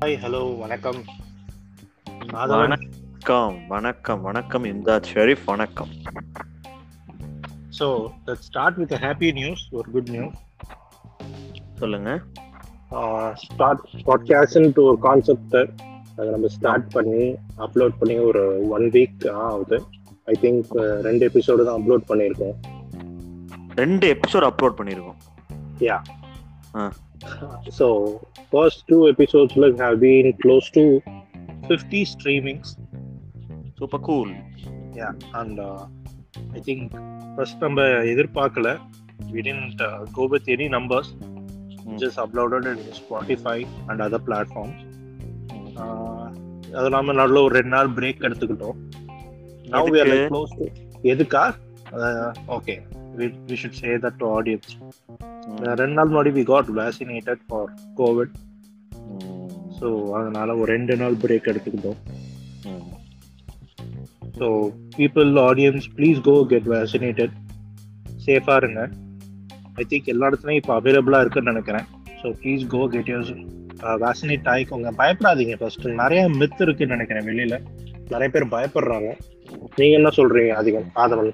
Hi hello வணக்கம். வணக்கம் வணக்கம் வணக்கம் இம்தாத் ஷெரீஃப் வணக்கம். So let start with happy news ஒரு குட் நியூஸ் சொல்லுங்க. ஸ்டார்ட் பாட்காஸ்ட்ன்ட்டு ஒரு கான்செப்ட் அதை நம்ம ஸ்டார்ட் பண்ணி அப்லோட் பண்ணி ஒரு ஒன் வீக் ஆகுது. ஐ திங்க் ரெண்டு எபிசோடு தான் அப்லோட் பண்ணியிருக்கோம். ரெண்டு எபிசோட் அப்லோட் பண்ணிருக்கோம் யா ஆ. So first two எபிசோட்ஸில் have been close to fifty streamings super cool yeah and I think first நம்ம எதிர்பார்க்கல we didn't uh, go with any numbers just uploaded it in Spotify and other platforms uh, அது இல்லாமல் நடுவில் ஒரு ரெண்டு நாள் break எடுத்துக்கிட்டோம் now we are like எதுக்கு? close to எதுக்கா okay we should say that to audience. ரெண்டு நாள் முன்னாடி we got vaccinated for covid. So அதனால ஒரு ரெண்டு நாள் பிரேக் எடுத்துக்கிட்டோம். So people audience please go get vaccinated சேஃபாக இருங்க. ஐ திங்க் எல்லா இடத்துலையும் இப்போ அவைலபிளாக இருக்குன்னு நினைக்கிறேன். So please go get use vaccinate ஆகிக்கோங்க பயப்படாதீங்க ஃபர்ஸ்ட் நிறைய மித் இருக்குன்னு நினைக்கிறேன் வெளியில. நிறைய பேர் பயப்படுறாங்க. நீங்க என்ன சொல்றீங்க அதிகம்? ஆதவன்.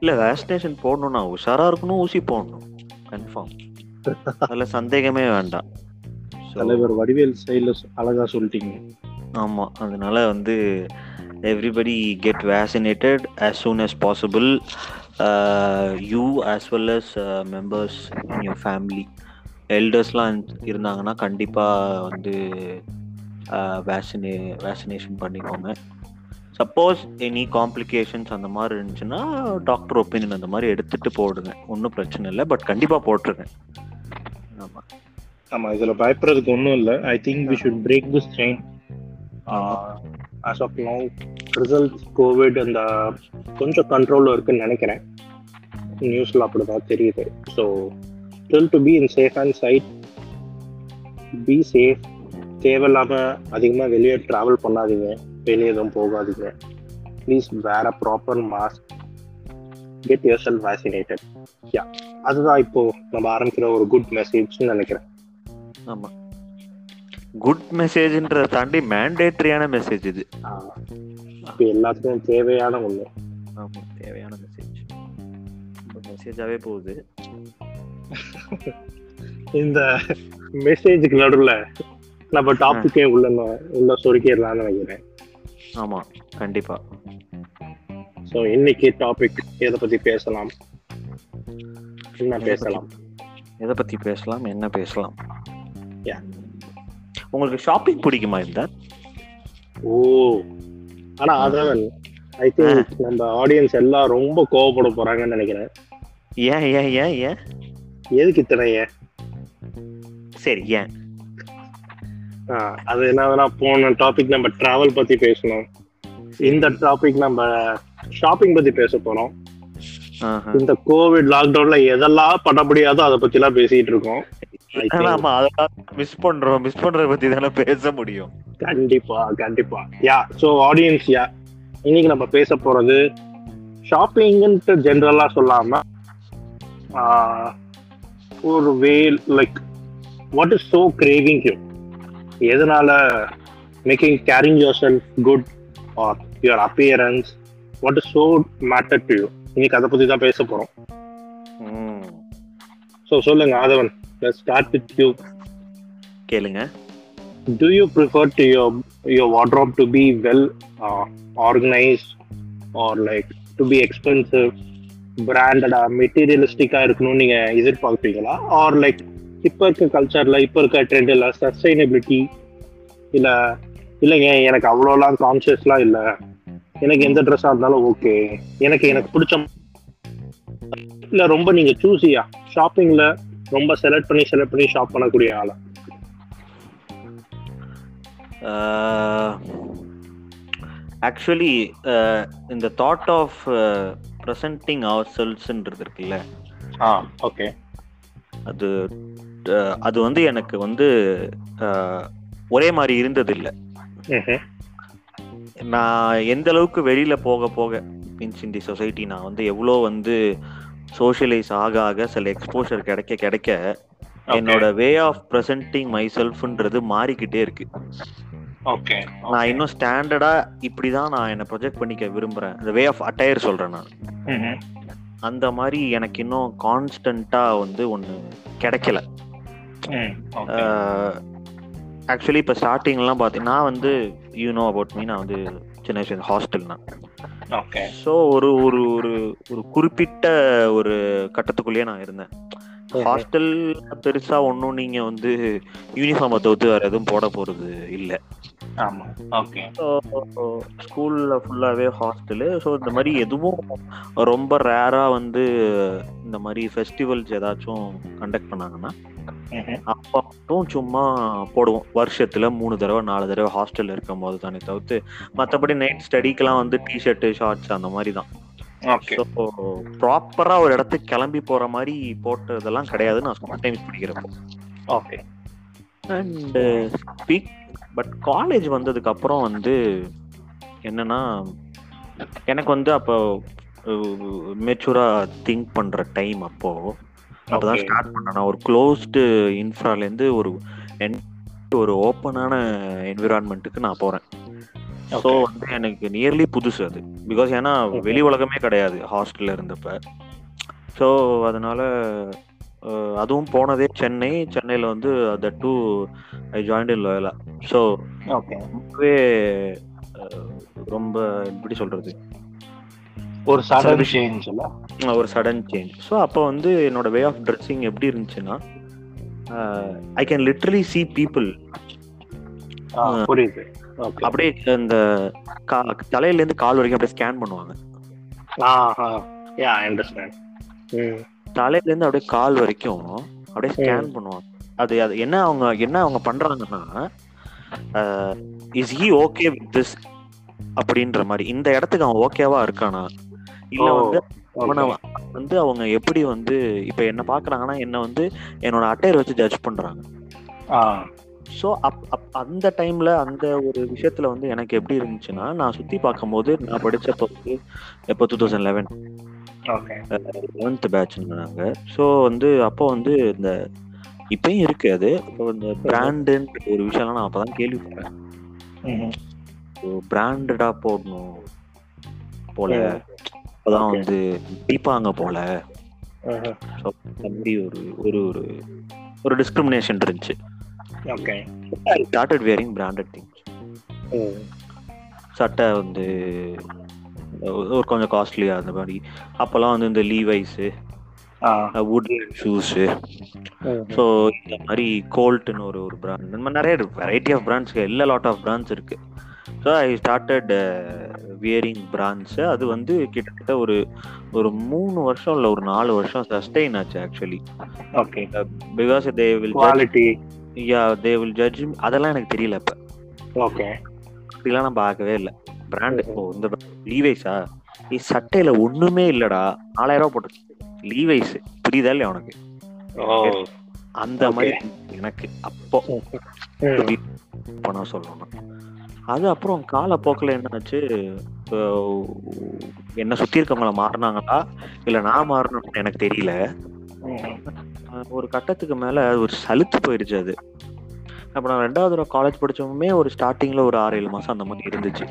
இல்ல வேக்சினேஷன் போடணும்னா உஷாரா இருக்கணும் ஊசி போடணும். கன்ஃபார்ம் அதுல சந்தேகமே வேண்டாம். தலைவர் வடிவேல் ஸ்டைல அழகா சொல்லிட்டீங்க. ஆமா அதனால வந்து everybody get vaccinated as soon as possible you as well as members in your family எல்டர்ஸ்லாம் இருந்தாங்கன்னா கண்டிப்பாக வந்து வேக்சினே வேக்சினேஷன் பண்ணிக்கோங்க. சப்போஸ் எனி காம்ப்ளிகேஷன்ஸ் அந்த மாதிரி இருந்துச்சுன்னா டாக்டர் ஒப்பீனியன் அந்த மாதிரி எடுத்துட்டு போடுங்க. ஒன்றும் பிரச்சனை இல்லை பட் கண்டிப்பாக போட்டுருங்க. ஆமாம் ஆமா இதுல பயப்படுறதுக்கு ஒன்றும் இல்லை. I think we should break this chain as of no results covid அந்த கொஞ்சம் கண்ட்ரோலில் இருக்குன்னு நினைக்கிறேன். நியூஸ்ல அப்படிதான் தெரியுது. So still to be in safe and side be safe தேவையில்லாம அதிகமாக வெளியே ட்ராவல் பண்ணாதீங்க. வெளியே எதுவும் போகாதீங்க. ப்ளீஸ் வேற proper mask get yourself vaccinated yeah அதுதான் இப்போ நம்ம ஆரம்பிக்கிற ஒரு குட் மெசேஜ்னு நினைக்கிறேன். ஆமாம் குட் மெசேஜ்ன்றதை தாண்டி மேண்டேட்ரியான மெசேஜ் இது. இப்போ எல்லாத்துக்கும் தேவையான ஒண்ணு. ஆமாம் தேவையான மெசேஜ் மெசேஜாகவே போகுது. இந்த மெசேஜுக்கு நடுவில் நம்ம டாபிக்கே உள்ள உள்ள சொருக்கிடலாம்னு நினைக்கிறேன். ஆமாம் கண்டிப்பாக ஸோ இன்னைக்கு டாபிக் எதை பத்தி பேசலாம்? என்ன பேசலாம்? எதை பற்றி பேசலாம்? என்ன பேசலாம். உங்களுக்கு ஷாப்பிங் பிடிக்குமா இந்த ஓ ஆனா அதவன் ஐ திங்க் நம்ம ஆடியன்ஸ் எல்லாம் ரொம்ப கோவப்பட போறாங்கன்னு நினைக்கிறேன். ஏன் ஏன் ஏன் ஏன்? எதுக்கு இத்தனை ஏன்? சரி ஏன்? அது என்னதுன்னா போன டாபிக் நம்ம டிராவல் பத்தி பேசணும். இந்த டாபிக் நம்ம ஷாப்பிங் பத்தி பேச போறோம். இந்த கோவிட் லாக்டவுன்ல எதெல்லாம் பண்ண முடியாதோ அதை பத்தி எல்லாம் பேசிட்டு இருக்கோம் ஆமா அதெல்லாம் மிஸ் பண்றோம். மிஸ் பண்றத பத்தி தானே பேச முடியும். கண்டிப்பா கண்டிப்பா. யா ஸோ ஆடியன்ஸ் யா இன்னைக்கு நம்ம பேச போறது ஷாப்பிங்ன்ட்டு ஜென்ரலா சொல்லாம ஒரு way like what is so craving you எதனால making caring yourself good or your appearance what is so matter to you இன்னைக்கு அதை பத்தி தான் பேச போறோம். ம். ஸோ சொல்லுங்க ஆதவன். ஸ்டார்ட் வித் யூ கேளுங்க. Do you prefer to your your wardrobe to be well uh, organized or like to be expensive branded மெட்டீரியலிஸ்டிக்கா இருக்கணும்னு நீங்க எதிர்பார்ப்பீங்களா ஆர் லைக் இப்ப இருக்க கல்ச்சர்ல இப்ப இருக்க ட்ரெண்ட்ல சஸ்டைனபிலிட்டி இல்ல இல்லைங்க எனக்கு அவ்வளோலாம் கான்சியஸ்லாம் இல்ல. எனக்கு எந்த ட்ரெஸ்ஸா இருந்தாலும் ஓகே எனக்கு எனக்கு பிடிச்ச இல்ல ரொம்ப நீங்க சூஸியா ஷாப்பிங்ல ரொம்ப செலக்ட் பண்ணி செலக்ட் பண்ணி ஷாப் பண்ணக்கூடிய ஆளா? ஆக்சுவலி இந்த தாட் ஆஃப் ப்ரெசன்டிங் அவர் செல்ஸ்ன்றது இருக்குல்ல? ஆ ஓகே அது அது வந்து எனக்கு வந்து ஒரே மாதிரி இருந்தது இல்லை ம்ஹும். நான் எந்த அளவுக்கு வெளியில போக போக மீன்ஸ் இன் தி சொசைட்டி நான் வந்து எவ்வளோ வந்து சோஷியலைஸ் ஆக ஆக சில எக்ஸ்போஷர் கிடைக்க கிடைக்க என்னோட வே ஆஃப் ப்ரெசென்டிங் மை செல்ஃப்ன்றது மாறிக்கிட்டே இருக்கு. ஓகே நான் இன்னும் ஸ்டாண்டர்டா இப்படிதான் நான் என்ன ப்ரொஜெக்ட் பண்ணிக்க விரும்புறேன். இந்த வே ஆஃப் அட்டையர் சொல்றேன் நான். அந்த மாதிரி எனக்கு இன்னும் கான்ஸ்டன்டா வந்து ஒன்று கிடைக்கல. ஆக்சுவலி இப்போ ஸ்டார்டிங்லாம் பார்த்தீங்கன்னா வந்து யூ நோ அபவுட் மீ நான் வந்து சின்ன வயசு ஹாஸ்டல் நான். ஓகே ஸோ ஒரு ஒரு ஒரு ஒரு குறிப்பிட்ட ஒரு கட்டத்துக்குள்ளேயே நான் இருந்தேன். ஹாஸ்டல் பெருசா ஒன்றும் நீங்க வந்து யூனிஃபார்மை தவிர்த்து வேற எதுவும் போட போறது இல்லை. ஆமா ஓகே ஸ்கூல்ல ஃபுல்லாவே ஹாஸ்டலு ஸோ இந்த மாதிரி எதுவும் ரொம்ப ரேரா வந்து இந்த மாதிரி ஃபெஸ்டிவல்ஸ் ஏதாச்சும் கண்டக்ட் பண்ணாங்கன்னா அப்போ மட்டும் சும்மா போடுவோம். வருஷத்துல மூணு தடவை நாலு தடவை ஹாஸ்டல்ல இருக்கும் போது தானே தவிர்த்து மற்றபடி நைட் ஸ்டடிக்கெல்லாம் வந்து டிஷர்ட் ஷார்ட்ஸ் அந்த மாதிரி தான். ஸோ ப்ராப்பரா ஒரு இடத்துக்கு கிளம்பி போற மாதிரி போட்டதெல்லாம் கிடையாது நான் sometimes பிடிக்கிறப்போ. Okay and speak but college வந்ததுக்கு அப்புறம் வந்து என்னன்னா எனக்கு வந்து அப்போ மெச்சூரா திங்க் பண்ற டைம் அப்போ அப்பதான். ஸ்டார்ட் பண்ணேன். ஒரு க்ளோஸ்டு இன்ஃப்ரால இருந்து ஒரு ஒரு ஓப்பனான என்விரான்மெண்ட்டுக்கு நான் போறேன். ஸோ. வந்து எனக்கு நியர்லி புதுசு அது. பிகாஸ் ஏன்னா. வெளி உலகமே கிடையாது ஹாஸ்டல்ல இருந்தப்ப. ஸோ அதனால அதுவும் போனதே சென்னை. சென்னையில் வந்து the two I joined in Loyola so ரொம்பவே ரொம்ப எப்படி சொல்றது? ஒரு சடன். சேஞ்ச் ஒரு சடன் சேஞ்ச் ஸோ அப்போ வந்து என்னோட வே ஆஃப் ட்ரெஸ்ஸிங் எப்படி இருந்துச்சுன்னா I can literally see people புரியுது. அப்படியே இந்த கா தலையிலேருந்து கால் வரைக்கும் அப்படியே ஸ்கேன் பண்ணுவாங்க. ம். தலையிலேருந்து அப்படியே கால் வரைக்கும் அப்படியே ஸ்கேன். பண்ணுவாங்க. அது அது என்ன அவங்க என்ன அவங்க பண்றாங்கன்னா is he okay with this அப்படின்ற மாதிரி. இந்த இடத்துக்கு அவன் ஓகேவா இருக்கானா? இல்ல வந்து அவனை வந்து அவங்க எப்படி வந்து இப்ப என்ன பாக்குறாங்கன்னா என்ன வந்து என்னோட அட்டையர் வச்சு ஜட்ஜ் பண்றாங்க. ஸோ அப் அப் அந்த டைம்ல அந்த ஒரு விஷயத்துல வந்து எனக்கு எப்படி இருந்துச்சுன்னா நான் சுத்தி பார்க்கும்போது நான் படிச்சப்போ வந்து எப்போ two thousand eleven okay eleventh பேட்ச்னாங்க so வந்து அப்போ வந்து இந்த இப்பயும் இருக்கு அது. இப்போ இந்த பிராண்டுன்ற ஒரு விஷயம்லாம் நான் அப்பதான் கேள்விப்பட்டேன். ம் பிராண்டடா போடணும் போல. அப்பதான். வந்து பிடிப்பாங்க போல. ஸோ மாதிரி ஒரு ஒரு ஒரு ஒரு டிஸ்கிரிமினேஷன் இருந்துச்சு. Okay started wearing branded things சட்டை வந்து ஒரு கொஞ்சம் காஸ்ட்லியா அந்த மாதிரி. அப்போல்லாம் வந்து இந்த லீவைஸு வுட்லண்ட் ஷூஸு ஸோ இந்த மாதிரி கோல்ட்னு ஒரு ஒரு பிராண்ட் இந்த மாதிரி நிறைய வெரைட்டி ஆஃப் பிராண்ட்ஸ் எல்லா லாட் ஆஃப் பிராண்ட்ஸ் இருக்கு. So I started wearing brands அது வந்து கிட்டத்தட்ட ஒரு ஒரு மூணு வருஷம் இல்லை ஒரு நாலு வருஷம் சஸ்டெயின் ஆச்சு actually okay because they will quality yeah they will judge அதெல்லாம் எனக்கு தெரியல இப்போ. ஓகே அப்படிலாம் நான் பார்க்கவே இல்லை. பிராண்ட் இப்போ இந்த லீவைஸா சட்டையில ஒண்ணுமே இல்லடா. நாலாயிரம் ரூபாய் போட்டு லீவைஸ் புரியுதா இல்லையா உனக்கு? ஓ. அந்த Okay. மாதிரி எனக்கு அப்போ பணம் சொல்லணும். அது அப்புறம் காலப்போக்கில் என்னாச்சு? என்னை சுத்தி இருக்கவங்கள மாறினாங்களா? இல்ல நான் மாறணும்னு எனக்கு தெரியல. ஒரு கட்டத்துக்கு மேல ஒரு சலுத்து போயிடுச்சு அது. அப்ப நான் ரெண்டாவது தடவை காலேஜ் படிச்சவுமே ஒரு ஸ்டார்டிங்ல ஒரு ஆறு ஏழு மாசம் அந்த மாதிரி இருந்துச்சு.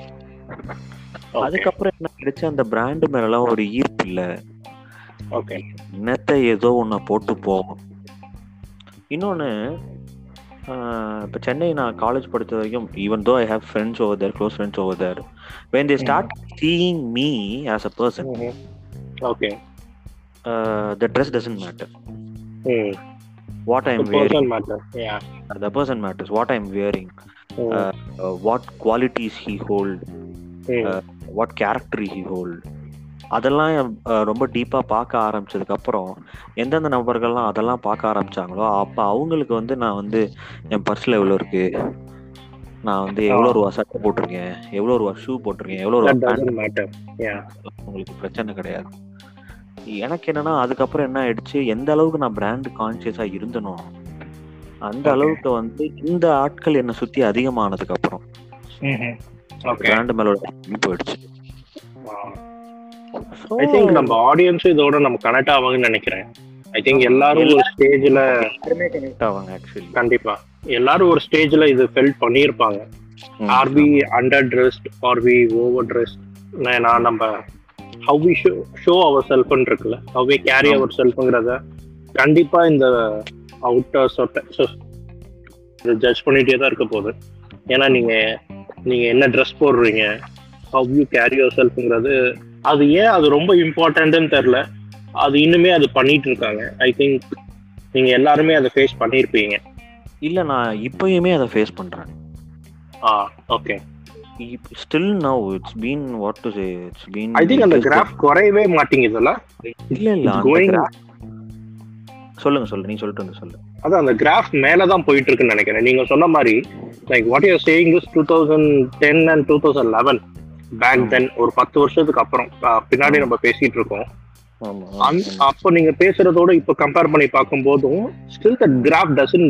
அதுக்கப்புறம் என்ன ஆயிடுச்சு அந்த பிராண்டு மேலாம் ஒரு ஈர்ப்பு இல்ல. ஓகே என்னத்த ஏதோ ஒன்ன போட்டு போகும் இன்னொன்னு இப்ப சென்னை நான் காலேஜ் படிச்ச வரைக்கும் even though I have friends over there close friends over there when they start seeing me as a person okay the dress doesn't matter what I am wearing the person matters what I am wearing what qualities he hold what character he hold அதெல்லாம் ah, ரொம்ப டீப்பா பார்க்க ஆரம்பிச்சதுக்கு அப்புறம் எந்தெந்த நபர்கள்லாம் அதெல்லாம் பார்க்க ஆரம்பிச்சாங்களோ அப்ப அவங்களுக்கு வந்து நான் வந்து என் பர்ஸ்ல எவ்வளவு இருக்கு? நான் வந்து எவ்வளவு ரூபா சட்டை போட்டிருக்கேன்? எவ்வளவு ரூபா ஷூ போட்டிருக்கேன்? எவ்வளவு ரூபா உங்களுக்கு பிரச்சனை கிடையாது. எனக்கு என்னன்னா அதுக்கப்புறம் என்ன ஆயிடுச்சு? எந்த அளவுக்கு நான் பிராண்ட் கான்சியஸா இருந்தனோ அந்த. அளவுக்கு வந்து இந்த ஆட்கள் என்னை சுத்தி அதிகமானதுக்கு அப்புறம். பிராண்ட் மேல ஒரு ஈர்ப்பு போயிடுச்சு. ஐ திங்க் நம்ம ஆடியன்ஸ் இதோட நம்ம கனெக்ட் ஆவாங்கன்னு நினைக்கிறேன். ஐ திங்க் எல்லாரும் ஒரு ஸ்டேஜ்ல கனெக்ட் ஆவாங்க ஆக்சுவலி கண்டிப்பா. எல்லாரும் ஒரு ஸ்டேஜ்ல இது ஃபெல் பண்ணியிருப்பாங்க. Are we under dressed are we over dressed நான் நம்ம how we show show our செல்ஃப்னு இருக்குல்ல? ஹவ் வி கேரி அவர் செல்ஃப்ங்கிறத கண்டிப்பா இந்த அவுட்டர் ஜட்ஜ் பண்ணிட்டே தான் இருக்க போகுது. ஏன்னா நீங்க நீங்க என்ன ட்ரெஸ் போடுறீங்க? ஹவ் யூ கேரி யுவர் செல்ஃப்ங்கிறது அது ஏன் அது ரொம்ப இம்பார்ட்டன்ட்னு தெரில அது இன்னுமே அது பண்ணிட்டு இருக்காங்க. ஐ திங்க் நீங்க எல்லாருமே அதை ஃபேஸ் பண்ணியிருப்பீங்க இல்ல நான் இப்பயுமே அதை ஃபேஸ் பண்றேன். ஆ okay still now it's been what to say it's been I think அந்த கிராஃப் குறையவே மாட்டேங்குதுல்ல இல்ல இல்ல சொல்லுங்க சொல்லுங்க நீ சொல்லிட்டு வந்து சொல்லு. அதான் அந்த கிராஃப் மேல தான் போயிட்டு இருக்குன்னு நினைக்கிறேன். நீங்க சொன்ன மாதிரி like what you're saying is two thousand ten and two thousand eleven back then ஒரு பத்து வருஷத்துக்கு அப்புறம் பின்னாடி நம்ம பேசிட்டு இருக்கோம். அப்போ நீங்க பேசுறதோட இப்ப கம்பேர் பண்ணி பார்க்கும்போதும் ஸ்டில் த கிராஃப் டசன்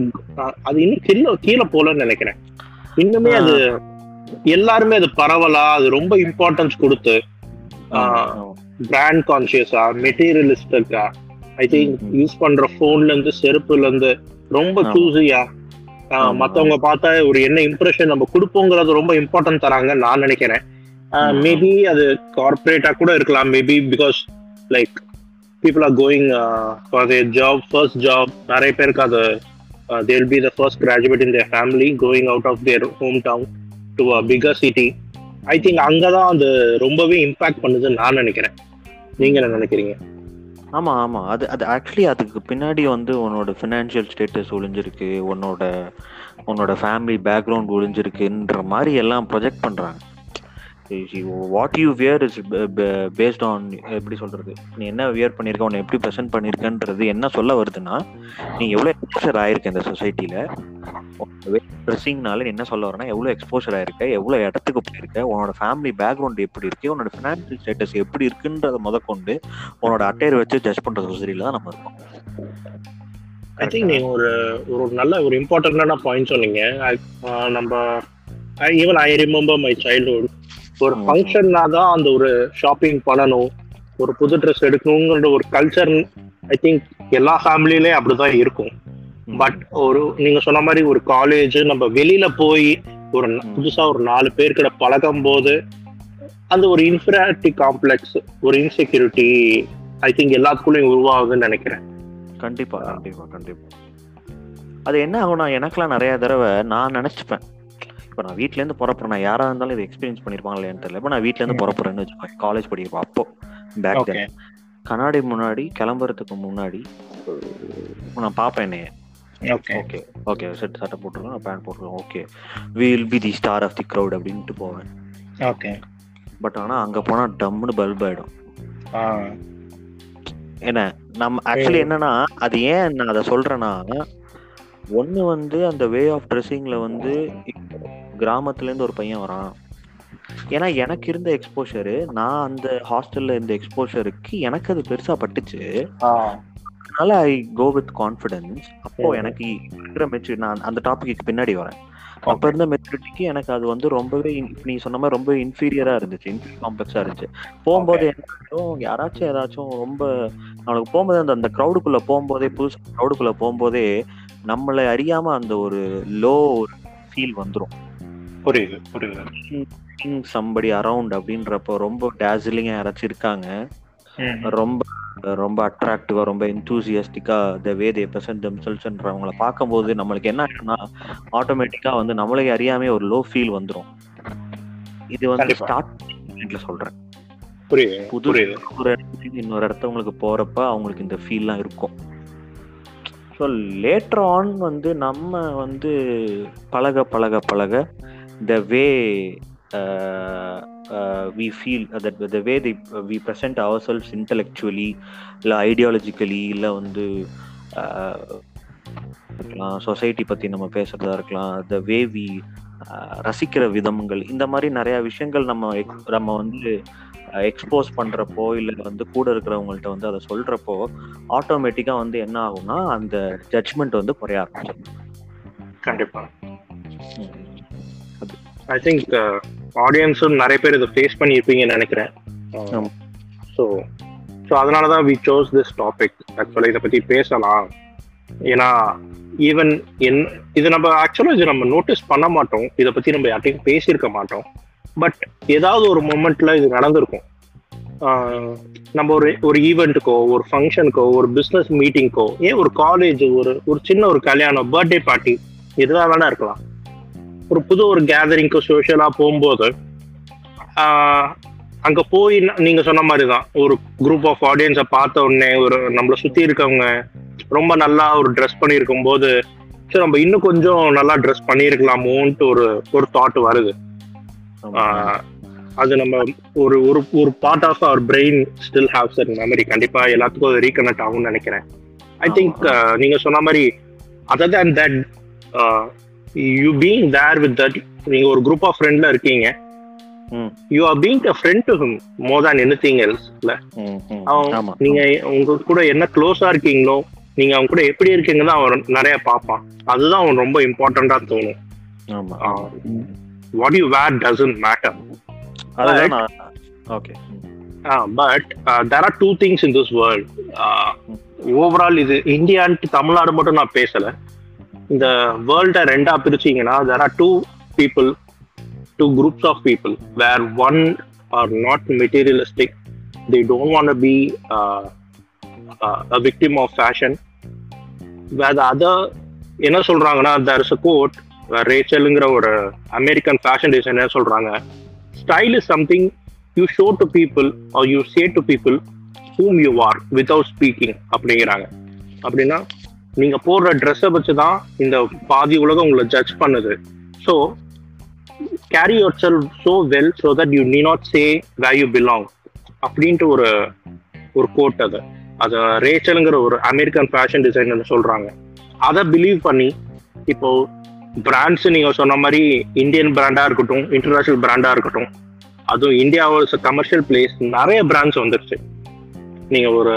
அது இன்னும் கீழே கீழே போலன்னு நினைக்கிறேன். இன்னுமே அது எல்லாருமே அது பரவலா அது ரொம்ப இம்பார்ட்டன்ஸ் கொடுத்து பிராண்ட் கான்சியஸா மெட்டீரியலிஸ்டிக்கா ஐ திங்க். யூஸ் பண்ற போன்ல இருந்து செருப்புல இருந்து ரொம்ப. சூசியா. மத்தவங்க பார்த்தா ஒரு என்ன இம்ப்ரெஷன் நம்ம கொடுப்போங்கிறது ரொம்ப இம்பார்ட்டன்ட் தராங்க நான் நினைக்கிறேன். மேபி அது கார்பரேட்டா கூட இருக்கலாம் maybe because like people are going for their job first job நிறைய பேருக்கு அது they will be the first graduate in their family going out of their home town to a bigger city I think அங்கதான் அது ரொம்பவே impact பண்ணுதுன்னு நான் நினைக்கிறேன். நீங்க என்ன நினைக்கிறீங்க? ஆமா ஆமா. அது அது ஆக்சுவலி அதுக்கு பின்னாடி வந்து உன்னோட ஃபினான்ஷியல் ஸ்டேட்டஸ் ஒழிஞ்சிருக்கு உன்னோட உன்னோட ஃபேமிலி பேக்ரவுண்ட் ஒழிஞ்சிருக்குன்ற மாதிரி எல்லாம் ப்ரொஜெக்ட் பண்றாங்க. What you wear is based on எப்படி சொல்றது? நீ என்ன வியர் பண்ணியிருக்க உன்னை எப்படி ப்ரெசென்ட் பண்ணியிருக்கன்றது என்ன சொல்ல வருதுன்னா நீ எவ்வளோ எக்ஸ்போஷர் ஆயிருக்க இந்த சொசைட்டியில ட்ரெஸ்ஸிங்னால நீ என்ன சொல்ல வரனா எவ்வளோ எக்ஸ்போஷர் ஆயிருக்க எவ்வளோ இடத்துக்கு போயிருக்க உன்னோட ஃபேமிலி பேக்ரவுண்ட் எப்படி இருக்கு உன்னோட ஃபினான்ஷியல் ஸ்டேட்டஸ் எப்படி இருக்குன்றத முதற்கொண்டு உன்னோட அட்டையர் வச்சு ஜட்ஜ் பண்ற சொசைட்டில தான் நம்ம இருக்கோம். ஐ திங்க் நீங்க ஒரு ஒரு நல்ல ஒரு இம்பார்ட்டன்டான பாயிண்ட் சொன்னீங்க. I- ஆஹ் நம்ம even I remember my childhood ஒரு. ஃபங்க்ஷன்னா தான் அந்த ஒரு ஷாப்பிங் பண்ணணும். ஒரு புது ட்ரெஸ் எடுக்கணுங்கிற ஒரு கல்ச்சர் ஐ திங்க் எல்லா ஃபேமிலியிலே அப்படிதான் இருக்கும். பட் ஒரு நீங்க சொன்ன மாதிரி ஒரு காலேஜ் நம்ம வெளியில போய் ஒரு. புதுசா ஒரு நாலு பேர்கிட்ட பழகும் போது அந்த ஒரு இன்ஃபீரியாரிட்டி காம்ப்ளெக்ஸ் ஒரு இன்செக்யூரிட்டி ஐ திங்க் எல்லாத்துக்குள்ளயும் உருவாகுதுன்னு நினைக்கிறேன். கண்டிப்பா கண்டிப்பா கண்டிப்பா. அது என்ன ஆகும்னா எனக்கெல்லாம் நிறைய தடவை நான் நினைச்சுப்பேன். இப்போ நான் வீட்ல இருந்து புறப்புறேன் நான் யாரா இருந்தாலும் இதை எக்ஸ்பீரியன்ஸ் பண்ணிருப்பாங்க இல்லையான்னு தெரியல. இப்போ நான் ம். புறப்புறேன்னு வச்சுக்கோங்க. காலேஜ் படிக்கிறப்போ அப்போ பேக் தென் கண்ணாடி முன்னாடி கிளம்புறதுக்கு முன்னாடி நான் பார்ப்பேன் என்னைய. ஓகே ஓகே ஓகே செட் சட்டை போட்டுருக்கோம் பேண்ட் போட்டுருக்கோம் okay will be the star of the crowd அப்படின்ட்டு போவேன். ஓகே பட் ஆனா அங்க போனா டம்னு பல்ப் ஆயிடும். ஆ. என்ன? நம்ம ஆக்சுவலி என்னன்னா அது ஏன் நான் அதை சொல்றேன்னா ஒண்ணு வந்து அந்த வே ஆஃப் ட்ரெஸ்ஸிங்ல வந்து இப்போ கிராமத்துல இருந்து ஒரு பையன் வரான். ஏன்னா எனக்கு இருந்த எக்ஸ்போஷரு நான் அந்த ஹாஸ்டல்ல இருந்த எக்ஸ்போஷருக்கு எனக்கு அது பெருசா பட்டுச்சு. அதனால ஐ கோ வித் கான்ஃபிடன்ஸ் அப்போ. எனக்கு இருக்கிற மெச்சூர் நான் அந்த டாபிக்கு பின்னாடி வரேன். அப்ப இருந்த மெச்சூரிட்டிக்கு எனக்கு அது வந்து ரொம்பவே நீ சொன்ன மாதிரி ரொம்ப இன்ஃபீரியரா இருந்துச்சு. இன்ஃபீரியர் காம்ப்ளெக்ஸா இருந்துச்சு. போகும்போது என்ன ஆகும், யாராச்சும் ஏதாச்சும் ரொம்ப அவனுக்கு போகும்போது அந்த அந்த க்ரௌடுக்குள்ள போகும்போதே புதுசு க்ரௌடுக்குள்ள போகும்போதே நம்மளை அறியாம அந்த ஒரு லோ ஃபீல் வந்துரும். புரியுது புரியுது. சம்படி அரவுண்ட் அப்படின்றப்போ ரொம்ப டேசிலிங்கா யாராச்சும் இருக்காங்க ரொம்ப ரொம்ப அட்ராக்டிவா ரொம்ப எந்தூசியஸ்டிக்கா த வே தே பிரசன்ட் தெம்செல்ஸ்ன்றவங்கள பார்க்கும்போது நம்மளுக்கு என்ன ஆயிடும்னா ஆட்டோமேட்டிக்கா வந்து நம்மளுக்கு அறியாமே ஒரு லோ ஃபீல் வந்துரும். இது வந்து. ஸ்டார்ட் சொல்றேன். புரியுது புது புரியுது. ஒரு இடத்துக்கு இன்னொரு இடத்தவங்களுக்கு போறப்ப அவங்களுக்கு இந்த ஃபீல்லாம் இருக்கும். ஸோ லேட்டர் ஆன் வந்து நம்ம வந்து பழக பழக பழக the way feel that the way the we present ourselves intellectually இல்லை ஐடியாலஜிக்கலி இல்லை வந்து இருக்கலாம் சொசைட்டி பற்றி நம்ம பேசுறதா இருக்கலாம் த வே வி ரசிக்கிற விதங்கள் இந்த மாதிரி நிறைய விஷயங்கள் நம்ம நம்ம வந்து எக்ஸ்போஸ் பண்றப்போ இல்லை வந்து கூட இருக்கிறவங்கள்ட்ட வந்து அதை சொல்றப்போ ஆட்டோமேட்டிக்கா வந்து என்ன ஆகும்னா அந்த ஜட்ஜ்மெண்ட் வந்து குறைய ஆரம்பிச்சிடும். கண்டிப்பா. ஐ திங்க் ஆடியன்ஸும் நிறைய பேர் இதை ஃபேஸ் பண்ணியிருப்பீங்கன்னு நினைக்கிறேன். ஸோ ஸோ அதனால தான் வி சோஸ் திஸ் டாபிக் ஆக்சுவலாக இதை பற்றி பேசலாம். ஏன்னா ஈவன் என் இது நம்ம ஆக்சுவலாக இது நம்ம நோட்டீஸ் பண்ண மாட்டோம். இதை பற்றி நம்ம யார்ட்டையும் பேசியிருக்க மாட்டோம். பட் ஏதாவது ஒரு மூமெண்ட்ல இது நடந்திருக்கும். நம்ம ஒரு ஒரு ஈவெண்ட்டுக்கோ ஒரு ஃபங்க்ஷனுக்கோ ஒரு பிஸ்னஸ் மீட்டிங்க்கோ ஏன் ஒரு காலேஜ் ஒரு ஒரு சின்ன ஒரு கல்யாணம் பர்த்டே பார்ட்டி எதுவாக வேணா இருக்கலாம். ஒரு புது ஒரு கேதரிங்க்கு சோஷியலாக போகும்போது அங்க போய் ந- நீங்க சொன்ன மாதிரி தான் ஒரு குரூப் ஆஃப் ஆடியன்ஸை பார்த்த உடனே ஒரு நம்மளை சுத்தி இருக்கவங்க ரொம்ப நல்லா ஒரு ட்ரெஸ் பண்ணியிருக்கும் போது சரி நம்ம இன்னும் கொஞ்சம் நல்லா ட்ரெஸ் பண்ணியிருக்கலாமோன்ட்டு ஒரு ஒரு தாட் வருது. அது நம்ம ஒரு ஒரு ஒரு part of our brain still have sir memory கண்டிப்பா எல்லாத்துக்கும் அது ரீகனெக்ட் ஆகும்னு நினைக்கிறேன். ஐ திங்க் நீங்க சொன்ன மாதிரி other than that you being there with that நீங்க ஒரு குரூப் ஆஃப் ஃப்ரெண்ட்ல இருக்கீங்க. You are being a friend to him more than anything else இல்ல. அவன் நீங்க உங்க கூட என்ன க்ளோஸா இருக்கீங்களோ நீங்க அவங்க கூட எப்படி இருக்கீங்கன்னு தான் அவன் நிறைய பார்ப்பான். அதுதான் அவன் ரொம்ப இம்பார்ட்டண்டா தோணும். What you wear doesn't matter okay but there are two things in this world overall இது இந்தியான்ட்டு தமிழ்நாடு மட்டும் நான் பேசல. இந்த வேர்ல்டை ரெண்டா பிரிச்சீங்கன்னா there are two people two groups of people where one are not materialistic they don't want be a victim of fashion where other என்ன சொல்றாங்கன்னா தேர் இஸ் அ கோட் ரேச்சலுங்கிற ஒரு அமெரிக்கன் ஃபேஷன் டிசைனர் சொல்றாங்க style is something you show to people are you say to people whom you are without speaking அப்படிங்கிறாங்க. அப்படின்னா நீங்க போடுற ட்ரெஸ்ஸை வச்சு தான் இந்த பாதி உலகம் உங்களை ஜட்ஜ் பண்ணுது. So carry yourself so well so that you need not say where you belong அப்படின்ட்டு ஒரு ஒரு கோட் அது. அது ரேச்சலுங்கிற ஒரு அமெரிக்கன் ஃபேஷன் டிசைனர் சொல்றாங்க. அதை பிலீவ் பண்ணி இப்போ பிராண்ட்ஸ் நீங்க சொன்ன மாதிரி இந்தியன் பிராண்டா இருக்கட்டும் இன்டர்நேஷனல் பிராண்டா இருக்கட்டும் அதுவும் இந்தியா கமர்ஷியல் பிளேஸ் நிறைய பிராண்ட்ஸ் வந்துருச்சு. நீங்க ஒரு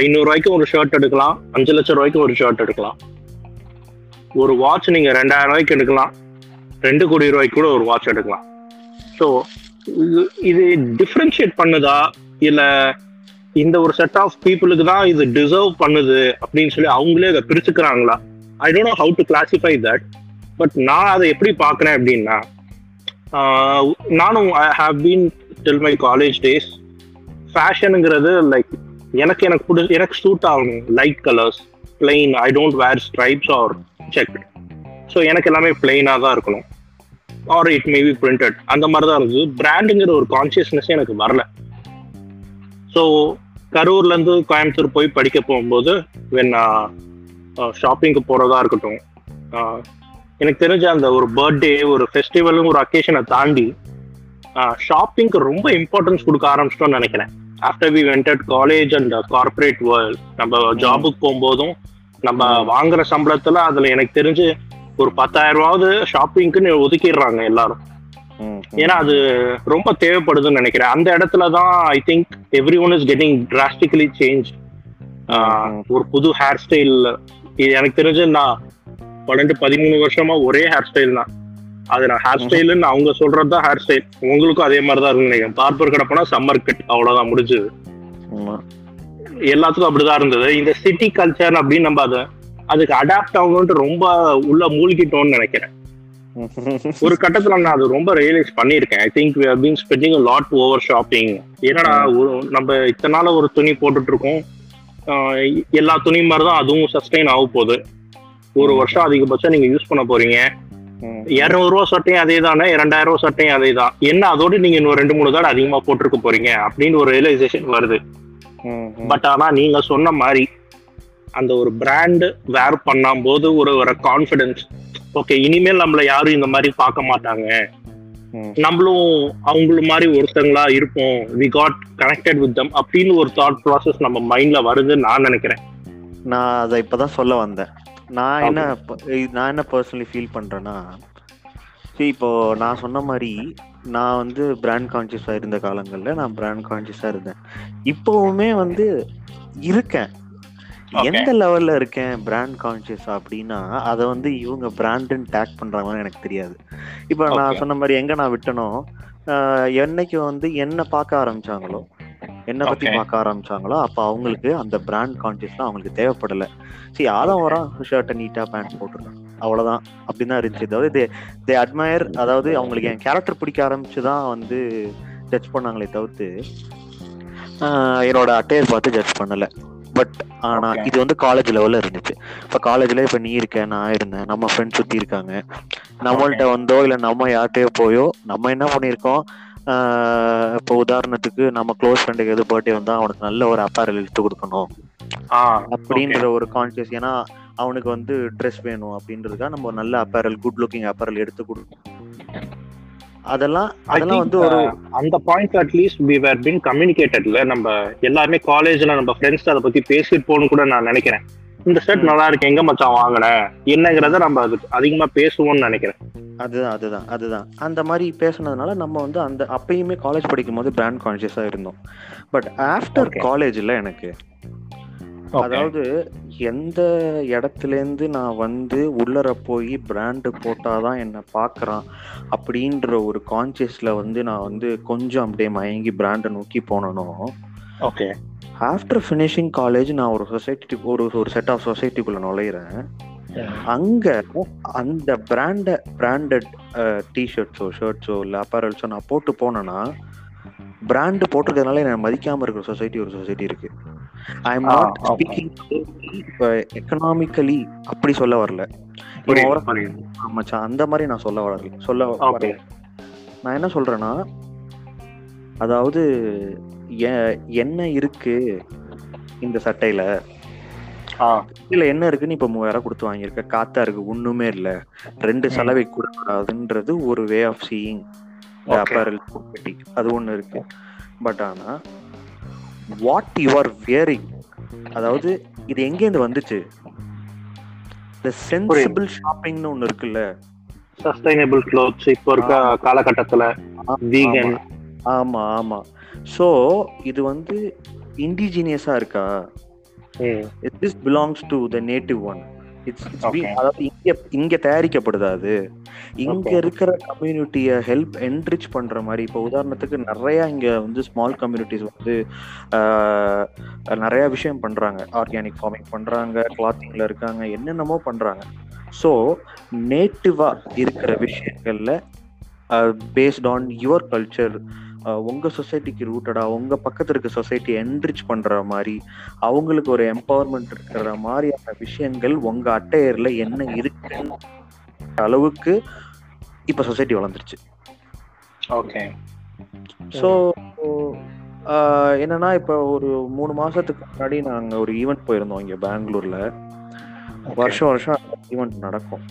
ஐநூறுரூவாய்க்கு ஒரு ஷர்ட் எடுக்கலாம். அஞ்சு லட்சம் ரூபாய்க்கு ஒரு ஷர்ட் எடுக்கலாம். ஒரு வாட்ச் நீங்கள் ரெண்டாயிரம் ரூபாய்க்கு எடுக்கலாம். ரெண்டு கோடி ரூபாய்க்கு கூட ஒரு வாட்ச் எடுக்கலாம். ஸோ இது டிஃப்ரென்ஷியேட் பண்ணுதா? இல்லை இந்த ஒரு செட் ஆஃப் பீப்புளுக்கு தான் இது டிசர்வ் பண்ணுது? அப்படின்னு சொல்லி அவங்களே அதை பிரிச்சுக்கிறாங்களா? I don't know how to classify that but நான் அதை எப்படி பார்க்குறேன் அப்படின்னா நானும் I have been till my college days ஃபேஷனுங்கிறது like எனக்கு எனக்கு பிடிச்ச எனக்கு சூட் ஆகணும். Light colours plain I don't wear stripes or check so எனக்கு எல்லாமே பிளெயினாக தான் இருக்கணும். Or it may be printed அந்த மாதிரி தான் இருந்தது. பிராண்டுங்கிற ஒரு கான்சியஸ்னஸ் எனக்கு வரல. ஸோ கரூர்லேருந்து கோயம்புத்தூர் போய் படிக்க போகும்போது வென் ஷாப்பிங்க்கு போகிறதா இருக்கட்டும் uh, எனக்கு தெரிஞ்ச அந்த ஒரு பர்த்டே ஒரு ஃபெஸ்டிவலும் ஒரு அக்கேஷனை தாண்டி uh, ஷாப்பிங்க்கு ரொம்ப இம்பார்ட்டன்ஸ் கொடுக்க ஆரம்பிச்சிட்டோம்னு நினைக்கிறேன். After we wanted college and corporate world நம்ம ஜாபுக்கு போகும்போதும் நம்ம வாங்குற சம்பளத்துல அதுல எனக்கு தெரிஞ்சு ஒரு பத்தாயிரம் ரூபாவது ஷாப்பிங்க்குன்னு ஒதுக்கிடுறாங்க எல்லாரும். ஏன்னா அது ரொம்ப தேவைப்படுதுன்னு நினைக்கிறேன். அந்த இடத்துல தான் I think everyone is getting drastically change ஒரு புது ஹேர் ஸ்டைல் எனக்கு தெரிஞ்சு நான் பன்னெண்டு பதிமூணு வருஷமா ஒரே ஹேர் ஸ்டைல் தான். அது நான் ஹேர் ஸ்டைலுன்னு அவங்க சொல்றது தான் ஹேர் ஸ்டைல் உங்களுக்கும் அதே மாதிரி தான் இருக்குன்னு நினைக்கிறேன். பார்பர் கடை போனா சம்மர் கட் அவ்வளவுதான் முடிஞ்சது. எல்லாத்துக்கும் அப்படிதான் இருந்தது. இந்த சிட்டி கல்ச்சர் அப்படின்னு நம்ம அதை அதுக்கு அடாப்ட் ஆகணும்ட்டு ரொம்ப உள்ள மூழ்கிட்டோம்னு நினைக்கிறேன். ஒரு கட்டத்துல நான் அது ரொம்ப ரியலைஸ் பண்ணியிருக்கேன். I think we been spending lot over shopping என்னடா ஒரு- நம்ம இத்தனை நாள ஒரு துணி போட்டுட்டு இருக்கோம். எல்லா துணி மாதிரி தான் அதுவும் சஸ்டைன் ஆக போகுது ஒரு வருஷம் அதிகபட்சம் நீங்க யூஸ் பண்ண போறீங்க. இருநூறு ரூபா சட்டையும் அதே தானே இரண்டாயிரம் ரூபா சட்டையும் அதே தான் என்ன அதோட நீங்க இன்னும் ரெண்டு மூணு தடவை அதிகமா போட்டிருக்க போறீங்க? அப்படின்னு ஒரு ரியலைசேஷன் வருது. பட் ஆனா நீங்க சொன்ன மாதிரி அந்த ஒரு பிராண்ட் வேர் பண்ணும் போது ஒரு ஒரு கான்ஃபிடன்ஸ் ஓகே இனிமேல் நம்மள யாரும் இந்த மாதிரி பார்க்க மாட்டாங்க. நம்மளும் அவங்கள மாதிரி ஒருத்தங்களா இருப்போம். We got connected with them அப்படின்னு ஒரு தாட் ப்ராசஸ் நம்ம மைண்ட்ல வருதுன்னு நான் நினைக்கிறேன். நான் அதை இப்பதான் சொல்ல வந்தேன். நான் என்ன நான் என்ன பர்சனலி ஃபீல் பண்றேன்னா see இப்போ நான் சொன்ன மாதிரி நான் வந்து பிராண்ட் கான்சியஸா இருந்த காலங்கள்ல நான் பிராண்ட் கான்சியஸா இருந்தேன் இப்போவுமே வந்து இருக்கேன். எந்த லெவல்ல இருக்கேன் பிராண்ட் கான்சியஸ் அப்படின்னா அதை வந்து இவங்க பிராண்டுன்னு டேக் பண்றாங்கன்னு எனக்கு தெரியாது இப்போ நான். சொன்ன மாதிரி எங்க நான் விட்டனோ என்னைக்கு வந்து என்ன பார்க்க ஆரம்பிச்சாங்களோ என்ன பத்தி. பார்க்க ஆரம்பிச்சாங்களோ அப்ப அவங்களுக்கு அந்த பிராண்ட் கான்சியஸ்லாம் அவங்களுக்கு தேவைப்படல. சரி ஆதான் வரான் ஷர்ட்டை நீட்டா பேண்ட் போட்டுருக்கான். அவ்வளவுதான். அப்படின்னு தான் இருந்துச்சு. அதாவது தே தே அட்மயர் அதாவது அவங்களுக்கு என் கேரக்டர் பிடிக்க ஆரம்பிச்சுதான் வந்து ஜட்ஜ் பண்ணாங்களே தவிர்த்து என்னோட அட்டையர் பார்த்து ஜட்ஜ் பண்ணல. பட் ஆனா. இது வந்து காலேஜ் லெவல்ல இருந்துச்சு. இப்ப காலேஜ்ல இப்ப நீ இருக்க நான் இருந்தேன். நம்ம ஃப்ரெண்ட்ஸ் சுத்தி இருக்காங்க. நம்மள்ட்ட வந்தோ இல்ல நம்ம யார்கிட்டயோ போயோ நம்ம என்ன பண்ணியிருக்கோம்? ஆஹ் இப்போ உதாரணத்துக்கு நம்ம க்ளோஸ் ஃப்ரெண்டுக்கு எது பர்த்டே வந்தா அவனுக்கு நல்ல ஒரு அப்பேரல் எடுத்து கொடுக்கணும். அப்படின்ற ஒரு கான்சியஸ் ஏன்னா அவனுக்கு வந்து ட்ரெஸ் வேணும் அப்படின்றதுக்காக நம்ம ஒரு நல்ல அப்பேரல் குட் லுக்கிங் அப்பேரல் எடுத்து கொடுக்கணும். அதெல்லாம் அதெல்லாம் வந்து ஒரு அந்த point at least we were been கம்யூனிகேட்டட்ல நம்ம எல்லாருமே காலேஜ்ல நம்ம ஃப்ரெண்ட்ஸ் அதை பத்தி பேசிட்டு போகணும் கூட நான் நினைக்கிறேன். இந்த ஷர்ட். நல்லா இருக்கு எங்க மச்சான் வாங்கின? என்னங்கிறத நம்ம அது அதிகமா பேசுவோம்னு நினைக்கிறேன். அதுதான் அதுதான் அதுதான். அந்த மாதிரி பேசுனதுனால நம்ம வந்து அந்த அப்பயுமே காலேஜ் படிக்கும் போது பிராண்ட் கான்சியஸா இருந்தோம். But after. காலேஜ்ல எனக்கு. அதாவது எந்த இடத்துல இருந்து நான் வந்து உள்ளர போய் பிராண்டு போட்டாதான் என்ன பாக்குறான் அப்படின்ற ஒரு கான்சியஸ்ல வந்து நான் வந்து கொஞ்சம் அப்படியே மயங்கி பிராண்டை நோக்கி போனனும் ஓகே ஆஃப்டர் ஃபினிஷிங் காலேஜ் நான் ஒரு சொசைட்டி ஒரு ஒரு செட் ஆஃப் சொசைட்டிக்குள்ள நுழையிறேன். அங்க அந்த பிராண்ட பிராண்டட் டிஷர்ட்ஸோ ஷர்ட்ஸோ இல்லை அப்பரல்ஸோ நான் போட்டு போனேன்னா பிராண்டு போட்டிருக்கிறதுனால என்னை மதிக்காம இருக்கிற சொசைட்டி ஒரு சொசைட்டி இருக்கு. I am not. Speaking economically அப்படி சொல்ல வரல. மச்சான் அந்த மாதிரி நான் சொல்ல வரல. சொல்ல வரல. நான் என்ன சொல்றேன்னா அதாவது என்ன இருக்கு இந்த சட்டையில? இல்ல என்ன இருக்குன்னு இப்ப மூவாயிரம் கொடுத்து வாங்கியிருக்க. காத்தா இருக்கு ஒண்ணுமே இல்ல. ரெண்டு. செலவை கூடாதுன்றது ஒரு வே ஆஃப் சீயிங். அப்பரல் அது ஒண்ணு இருக்கு. பட் ஆனா வாட் யூ ஆர் வியரிங் அதாவது இது எங்கேருந்து வந்துச்சு? இந்த சென்சிபிள் ஷாப்பிங்னு ஒண்ணு இருக்குல்ல. சஸ்டைனபிள் க்ளோத்ஸ் இப்போ இருக்க காலகட்டத்துல வீகன் ஆமா ஆமா. சோ இது வந்து இண்டிஜினியஸா இருக்கா? This belongs to the native one it's. அதாவது இங்க இங்க தயாரிக்கப்படுதா அது. இங்க. இருக்கிற கம்யூனிட்டிய ஹெல்ப் என்ரிச் பண்ற மாதிரி இப்போ உதாரணத்துக்கு நிறைய இங்க வந்து ஸ்மால் கம்யூனிட்டிஸ் வந்து நிறைய விஷயம் பண்றாங்க. ஆர்கானிக் ஃபார்மிங் பண்றாங்க கிளாத்திங்ல இருக்காங்க என்னென்னமோ பண்றாங்க. ஸோ நேட்டிவா இருக்கிற விஷயங்கள்ல பேஸ்ட் ஆன் யுவர் கல்ச்சர் உங்க சொசைட்டிக்கு ரூட்டடா உங்க பக்கத்துல இருக்க சொசைட்டி என்ரிச் பண்ற மாதிரி அவங்களுக்கு ஒரு எம்பவர்மெண்ட் இருக்கிற மாதிரியான விஷயங்கள் உங்க அட்டையர்ல என்ன இருக்குன்னு அளவுக்கு இப்ப சொசைட்டி வளர்ந்துருச்சு. ஓகே ஸோ என்னன்னா இப்ப ஒரு மூணு மாசத்துக்கு முன்னாடி நாங்க ஒரு ஈவெண்ட் போயிருந்தோம் இங்க பெங்களூர்ல. வருஷம் வருஷம் ஈவெண்ட் நடக்கும்.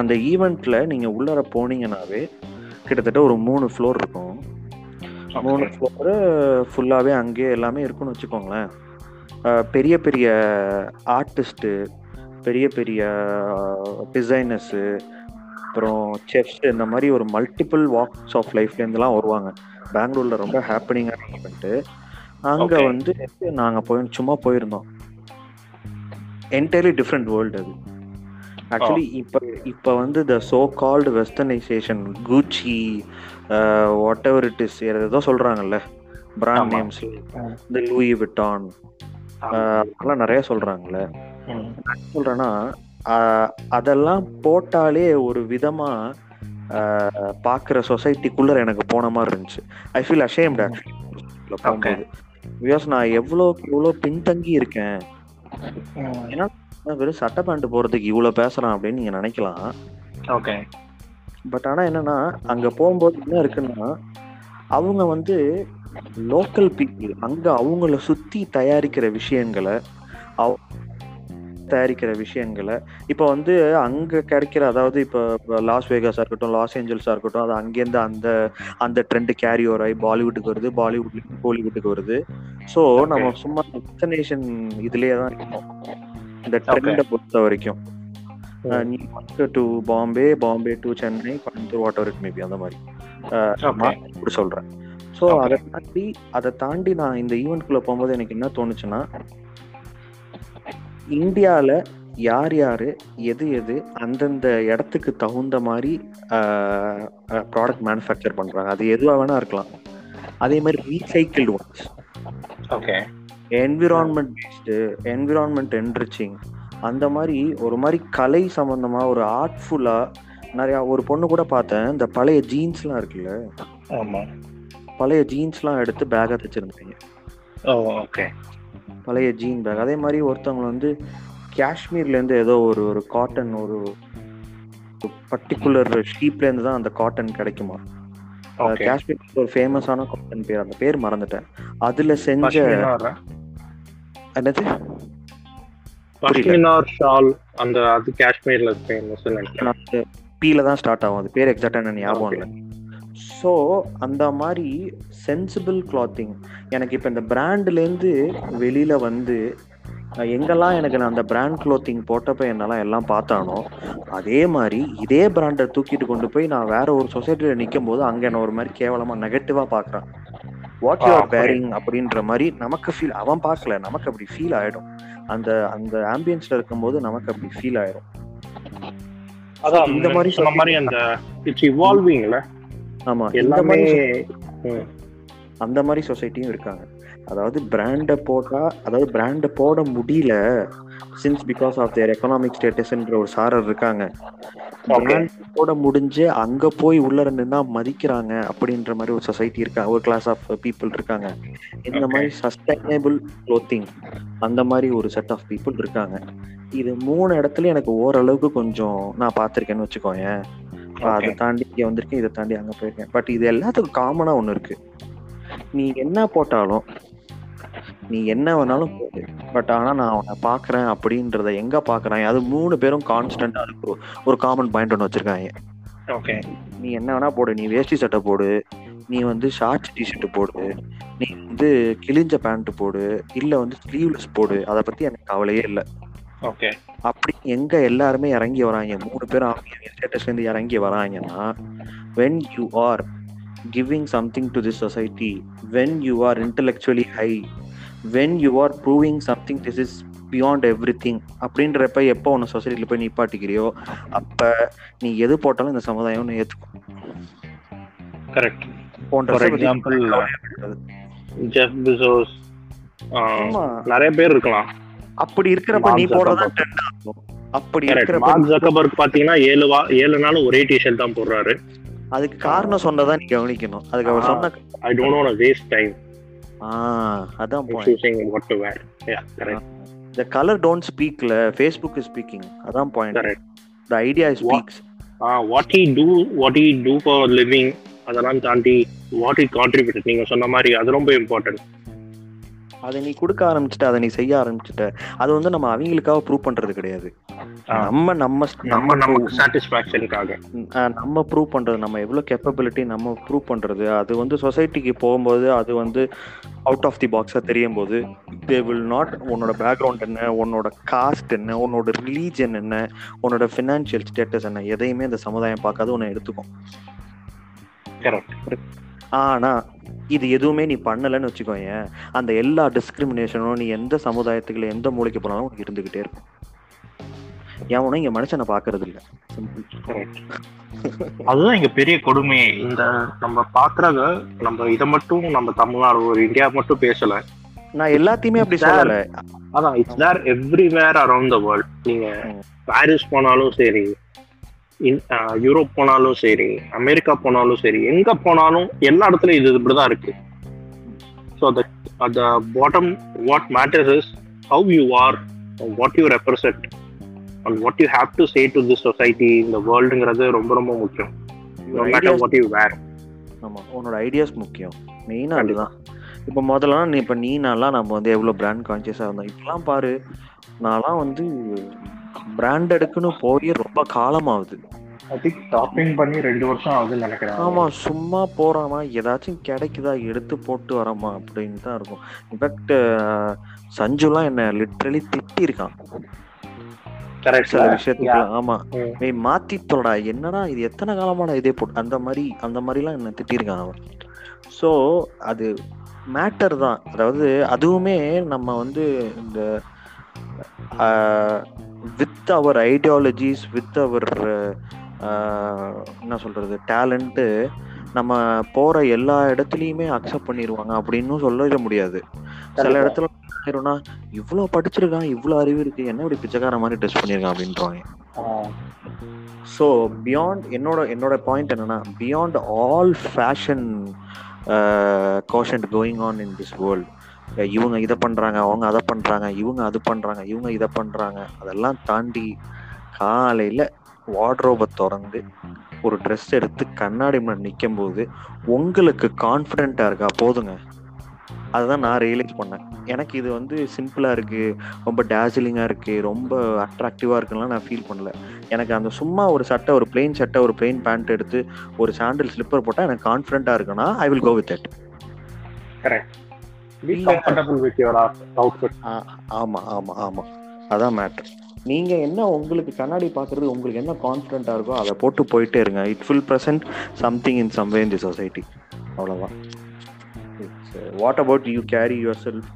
அந்த ஈவெண்ட்ல நீங்க உள்ளர போனீங்கன்னாவே கிட்டத்தட்ட ஒரு மூணு ஃப்ளோர் இருக்கும். மூணு ஃப்ளோரு ஃபுல்லாகவே அங்கேயே எல்லாமே இருக்குன்னு வச்சுக்கோங்களேன். பெரிய பெரிய ஆர்டிஸ்ட்டு பெரிய பெரிய டிசைனர்ஸு அப்புறம் செஃப்ஸ் இந்த மாதிரி ஒரு மல்டிபிள் வாக்ஸ் ஆஃப் லைஃப்லேருந்துலாம் வருவாங்க. பெங்களூர்ல ரொம்ப ஹாப்பனிங்கான ஈவெண்ட்டு அங்கே. வந்து நாங்கள் போய் சும்மா போயிருந்தோம். என்டையர்லி டிஃப்ரெண்ட் வேர்ல்டு அது. ஆக்சுவலி இப்போ இப்போ வந்து the so called westernization Gucci whatever it is ஏதோ சொல்றாங்கல்ல பிராண்ட். நேம்ஸ் இந்த லூயி விட்டான் அதெல்லாம் நிறைய சொல்றாங்கல்ல. சொல்றேன்னா ஆஹ், அதெல்லாம் போட்டாலே ஒரு விதமா ஆஹ், பாக்குற சொசைட்டிக்குள்ள எனக்கு போன மாதிரி இருந்துச்சு. ஐ ஃபீல் அஷேம்ட் போகும்போது. பிகாஸ் நான் எவ்வளோக்கு எவ்வளோ பின்தங்கி இருக்கேன். வெறும் சட்டை பேண்ட் போறதுக்கு இவ்வளவு பேசுறான் அப்படின்னு நீங்க நினைக்கலாம். ஓகே பட் ஆனா என்னன்னா அங்க போகும்போது என்ன இருக்குன்னா அவங்க வந்து லோக்கல் பீப்புள் அங்க அவங்கள சுத்தி தயாரிக்கிற விஷயங்களை அவ- தயாரிக்கிற விஷயங்களை இப்போ வந்து அங்க கிடைக்கிற அதாவது இப்போ லாஸ் வேகாஸா இருக்கட்டும் லாஸ் ஏஞ்சல்ஸா இருக்கட்டும் அது அங்கேருந்து அந்த அந்த ட்ரெண்ட் கேரி ஓவர் ஆகி பாலிவுட்டுக்கு வருது பாலிவுட்ல ஹாலிவுட்டுக்கு வருது. ஸோ நம்ம சும்மா டெஸ்டினேஷன் இதுலயே தான் இருக்கோம். இந்த ட்ரெண்டை பொறுத்த வரைக்கும். New York to Bombay Bombay to Chennai Coimbatore whatever it maybe அந்த மாதிரி. இப்படி சொல்றேன். So Okay. அதை தாண்டி அதை தாண்டி நான் இந்த ஈவெண்ட்குள்ள போகும்போது எனக்கு என்ன தோணுச்சுன்னா இந்தியாவில் யார் யார் எது எது அந்தந்த இடத்துக்கு தகுந்த மாதிரி ப்ராடக்ட் மேனுஃபேக்சர் பண்ணுறாங்க அது எதுவாக வேணா இருக்கலாம். அதே மாதிரி recycled ones okay environment based environment enriching அந்த மாதிரி ஒரு மாதிரி கலை சம்பந்தமா ஒரு ஆர்ட்ஃபுல்லா நிறையா ஒரு பொண்ணு கூட பார்த்தேன். இந்த பழைய ஜீன்ஸ்லாம் இருக்குல்ல? ஆமா. பழைய ஜீன்ஸ்லாம் எடுத்து பேக்கா தைச்சிருந்தாங்க. ஓ ஓகே பழைய ஜீன் பேக் அதே மாதிரி ஒருத்தவங்க வந்து காஷ்மீர்லேருந்து ஏதோ ஒரு ஒரு காட்டன் ஒரு பர்டிகுலர் ஷீப்லேருந்து தான் அந்த காட்டன் கிடைக்குமா? காஷ்மீர் ஒரு ஃபேமஸான காட்டன் பேர் அந்த பேர் மறந்துட்டேன். அதுல செஞ்ச என்னது? பஷ்மினார் ஷால் அந்த அது காஷ்மீர்ல ஃபேமஸ் பீல தான் ஸ்டார்ட் ஆகும். அது பேர் எக்ஸாக்டா என்ன ஞாபகம். இல்லை. ஸோ அந்த மாதிரி சென்சிபிள் கிளாத்திங் எனக்கு இப்போ இந்த பிராண்ட்லேருந்து வெளியில வந்து எங்கெல்லாம் எனக்கு நான் அந்த பிராண்ட் க்ளோத்திங் போட்டப்ப என்னெல்லாம் எல்லாம் பார்த்தானோ அதே மாதிரி இதே பிராண்டை தூக்கிட்டு கொண்டு போய் நான் வேற ஒரு சொசைட்டியில் நிற்கும் போது அங்கே என்ன ஒரு மாதிரி கேவலமா நெகட்டிவா பார்க்குறான். வாட் யூ ஆர் பேரிங் அப்படின்ற மாதிரி நமக்கு ஃபீல் அவன் பார்க்கல நமக்கு அப்படி ஃபீல் ஆயிடும். அந்த அந்த ஆம்பியன்ஸ்ல இருக்கும்போது நமக்கு அப்படி ஃபீல் ஆயிடும் அதான் இந்த மாதிரி சொன்ன மாதிரி அந்த இட்ஸ் இவால்விங்ல ஆமா இந்த மாதிரி அந்த மாதிரி சொசைட்டியும் இருக்காங்க. அதாவது பிராண்டை போட்டா அதாவது பிராண்டை போட முடியல since because of their economic ஸ்டேட்டஸ்ன்ற ஒரு சாரர் இருக்காங்க Okay. பிராண்ட் போட முடிஞ்சு அங்க போய் உள்ள நின்னா மதிக்கிறாங்க அப்படின்ற மாதிரி ஒரு சொசைட்டி இருக்காங்க ஒரு கிளாஸ் ஆஃப் பீப்புள் இருக்காங்க இந்த. மாதிரி சஸ்டைனபிள் க்ளோத்திங் அந்த மாதிரி ஒரு செட் ஆஃப் பீப்புள் இருக்காங்க இது மூணு இடத்துல எனக்கு ஓரளவுக்கு கொஞ்சம் நான் பார்த்திருக்கேன்னு வச்சுக்கோயேன் இப்ப அதை. தாண்டி இங்க வந்திருக்கேன் இதை தாண்டி அங்க போயிருக்கேன் பட் இது எல்லாத்துக்கும் காமனா ஒண்ணு இருக்கு நீ என்ன போட்டாலும் நீ என்ன வேணாலும் போடு. பட் ஆனா நான் அவனை பாக்குறேன் அப்படின்றத எங்க பாக்குறேன் அது மூணு பேரும் கான்ஸ்டன்டா இருக்கு. ஒரு காமன் பாயிண்ட் ஒன்று வச்சிருக்காங்க. ஓகே நீ என்ன வேணா போடு. நீ வேஷ்டி சட்டை போடு. நீ வந்து ஷார்ட்ஸ் டிஷர்ட் போடு. நீ வந்து கிழிஞ்ச பேண்ட் போடு. இல்ல வந்து ஸ்லீவ்லெஸ் போடு. அதை பத்தி எனக்கு கவலையே இல்லை. ஓகே அப்படி எங்க எல்லாருமே இறங்கி வராங்க. மூணு பேரும் அவங்க ஸ்டேட்டஸ்ல இருந்து இறங்கி வராங்கன்னா when you are giving something to this society when you are intellectually high when you are proving something this is beyond everything அப்படின்றப்ப எப்போ உன்னை சொசைட்டியில் போய் நிப்பாட்டிக்கிறியோ அப்ப நீ எது போட்டாலும் இந்த சமுதாயம் உன்னை ஏத்துக்கும் கரெக்ட் பத்தி எக்ஸாம்பிள். Jeff Bezos. நிறைய பேர் இருக்கலாம் அப்படி இருக்கிறப்ப நீ போடுறதா. ட்ரெண்ட் ஆகும் அப்படி இருக்கிறப்ப மார்க் ஜக்கபர்க் பாத்தீங்கன்னா ஏழு வா ஏழு நாள் ஒரே டிஷர்ட் தான் போடுறாரு அதுக்கு காரணம் சொன்னதா நீ கவனிக்கணும் அதுக்கு அவர். சொன்ன I don't want waste time அதான் point what to wear yeah correct color don't speakல facebook is speaking. அதான் point correct the idea speaks. What he do what he do for living அதெல்லாம் தாண்டி வாட் ஹி கான்ட்ரிபியூட் நீங்க சொன்ன மாதிரி அது ரொம்ப இம்பார்ட்டன்ட் அதை நீ கொடுக்க ஆரம்பிச்சுட்ட அதை நீ செய்ய ஆரம்பிச்சுட்ட. அது வந்து நம்ம அவங்களுக்காக ப்ரூவ் பண்றது கிடையாது. நம்ம நம்ம நம்ம நம்ம ப்ரூவ் பண்றது நம்ம எவ்வளவு கேப்பபிலிட்டி நம்ம ப்ரூவ் பண்றது அது வந்து சொசைட்டிக்கு போகும்போது அது வந்து அவுட் ஆஃப் தி பாக்ஸா தெரியும் போது தே வில் நாட் உன்னோட பேக்ரவுண்ட் என்ன உன்னோட காஸ்ட் என்ன உன்னோட ரிலீஜன் என்ன உன்னோட ஃபினான்ஷியல் ஸ்டேட்டஸ் என்ன எதையுமே இந்த சமுதாயம் பார்க்காது உன்னை எடுத்துக்கும். கரெக்ட் ஆனா இது எதுவுமே நீ பண்ணலைன்னு வச்சுக்கோயேன் அந்த எல்லா டிஸ்கிரிமினேஷனும் நீ எந்த சமுதாயத்துக்குள்ள எந்த மூலைக்கு போனாலும் உனக்கு இருந்துகிட்டே இருக்கும். எவனும் இங்க மனுஷனை பாக்குறது இல்ல அதுதான் இங்க பெரிய கொடுமை. இந்த நம்ம பாக்குறத நம்ம இதை மட்டும் நம்ம தமிழ்நாடு ஒரு இந்தியா மட்டும் பேசல. நான் எல்லாத்தையுமே அப்படி. சொல்லல. அதான் it's there everywhere around the world நீங்க. பாரிஸ் போனாலும் சரி யூரோப் போனாலும் சரி அமெரிக்கா போனாலும் சரி எங்க போனாலும் எல்லா இடத்துலயும் இது இப்படிதான் இருக்கு. ஸோ அந்த bottom what matters is how you are what you represent and what you have to say to this society இந்த வேர்ல்டுங்கிறது ரொம்ப ரொம்ப முக்கியம். No matter Ideas- what you wear. ஆமா உன்னோட ஐடியாஸ் முக்கியம். மெயினா கண்டிப்பா. அதுதான். இப்ப முதல்ல இப்ப நீ நான்லாம் நம்ம வந்து எவ்வளவு பிராண்ட் கான்சியஸா இருந்தோம். இப்பெல்லாம் பாரு நான்லாம் வந்து பிராண்டடுக்குன்னு போய் ரொம்ப காலமாகுது. ஐ திங்க் ஷாப்பிங் பண்ணி ரெண்டு வருஷம் ஆகுதுன்னு நினைக்கிறேன். ஆமா சும்மா போறாமா ஏதாச்சும் கிடைக்குதா எடுத்து போட்டு வரமா அப்படின்னு தான் இருக்கும். இன்ஃபேக்ட் சஞ்சுலாம் என்ன லிட்ரலி திட்டி இருக்கான் சில விஷயத்துக்கு ஆமா. நீ மாத்தி தொட என்னடா இது எத்தனை காலமாடா இதே போட்டு அந்த மாதிரி அந்த மாதிரிலாம் என்ன திட்டிருக்கான் அவன். ஸோ அது மேட்டர் தான். அதாவது அதுவுமே நம்ம வந்து இந்த with our ideologies with our என்ன சொல்றது டேலண்ட்டு நம்ம போற எல்லா இடத்துலயுமே அக்செப்ட் பண்ணிடுவாங்க அப்படின்னு சொல்லிட முடியாது. சில. இடத்துல ஆயிரும்னா இவ்வளோ படிச்சிருக்கான் இவ்வளோ அறிவு இருக்கு என்ன இப்படி பிச்சைக்கார மாதிரி ட்ரெஸ் பண்ணியிருக்கான் அப்படின்றாங்க. ஸோ பியாண்ட் என்னோட என்னோட பாயிண்ட் என்னன்னா beyond all fashion quotient going on in this world இவங்க இதை பண்றாங்க அவங்க அதை பண்றாங்க இவங்க அது பண்றாங்க இவங்க இதை பண்றாங்க. அதெல்லாம் தாண்டி காலையில வார்ட்ரோபை திறந்து ஒரு ட்ரெஸ் எடுத்து கண்ணாடி முன்னாடி நிற்கும் போது உங்களுக்கு கான்ஃபிடென்ட்டாக இருக்கா? போதுங்க. அதுதான் நான் ரியலைஸ் பண்ணேன். எனக்கு இது வந்து சிம்பிளாக இருக்கு ரொம்ப டேசிலிங்காக இருக்கு ரொம்ப அட்ராக்டிவாக இருக்குலாம் நான் ஃபீல் பண்ணல. எனக்கு அந்த சும்மா ஒரு சட்டை ஒரு பிளெயின் சட்டை ஒரு பிளெயின் பேண்ட் எடுத்து ஒரு சாண்டில் ஸ்லிப்பர் போட்டால் எனக்கு கான்ஃபிடென்ட்டாக இருக்குன்னா I will go with it ஆமா ஆமா ஆமா. அதான் மேட்ரு நீங்க என்ன உங்களுக்கு கண்ணாடி பாக்குறது உங்களுக்கு என்ன கான்ஃபிடென்ட்டா இருக்கோ அதை போட்டு போயிட்டே இருங்க. It will present something in some way in the society அவ்வளவுதான். What about you carry yourself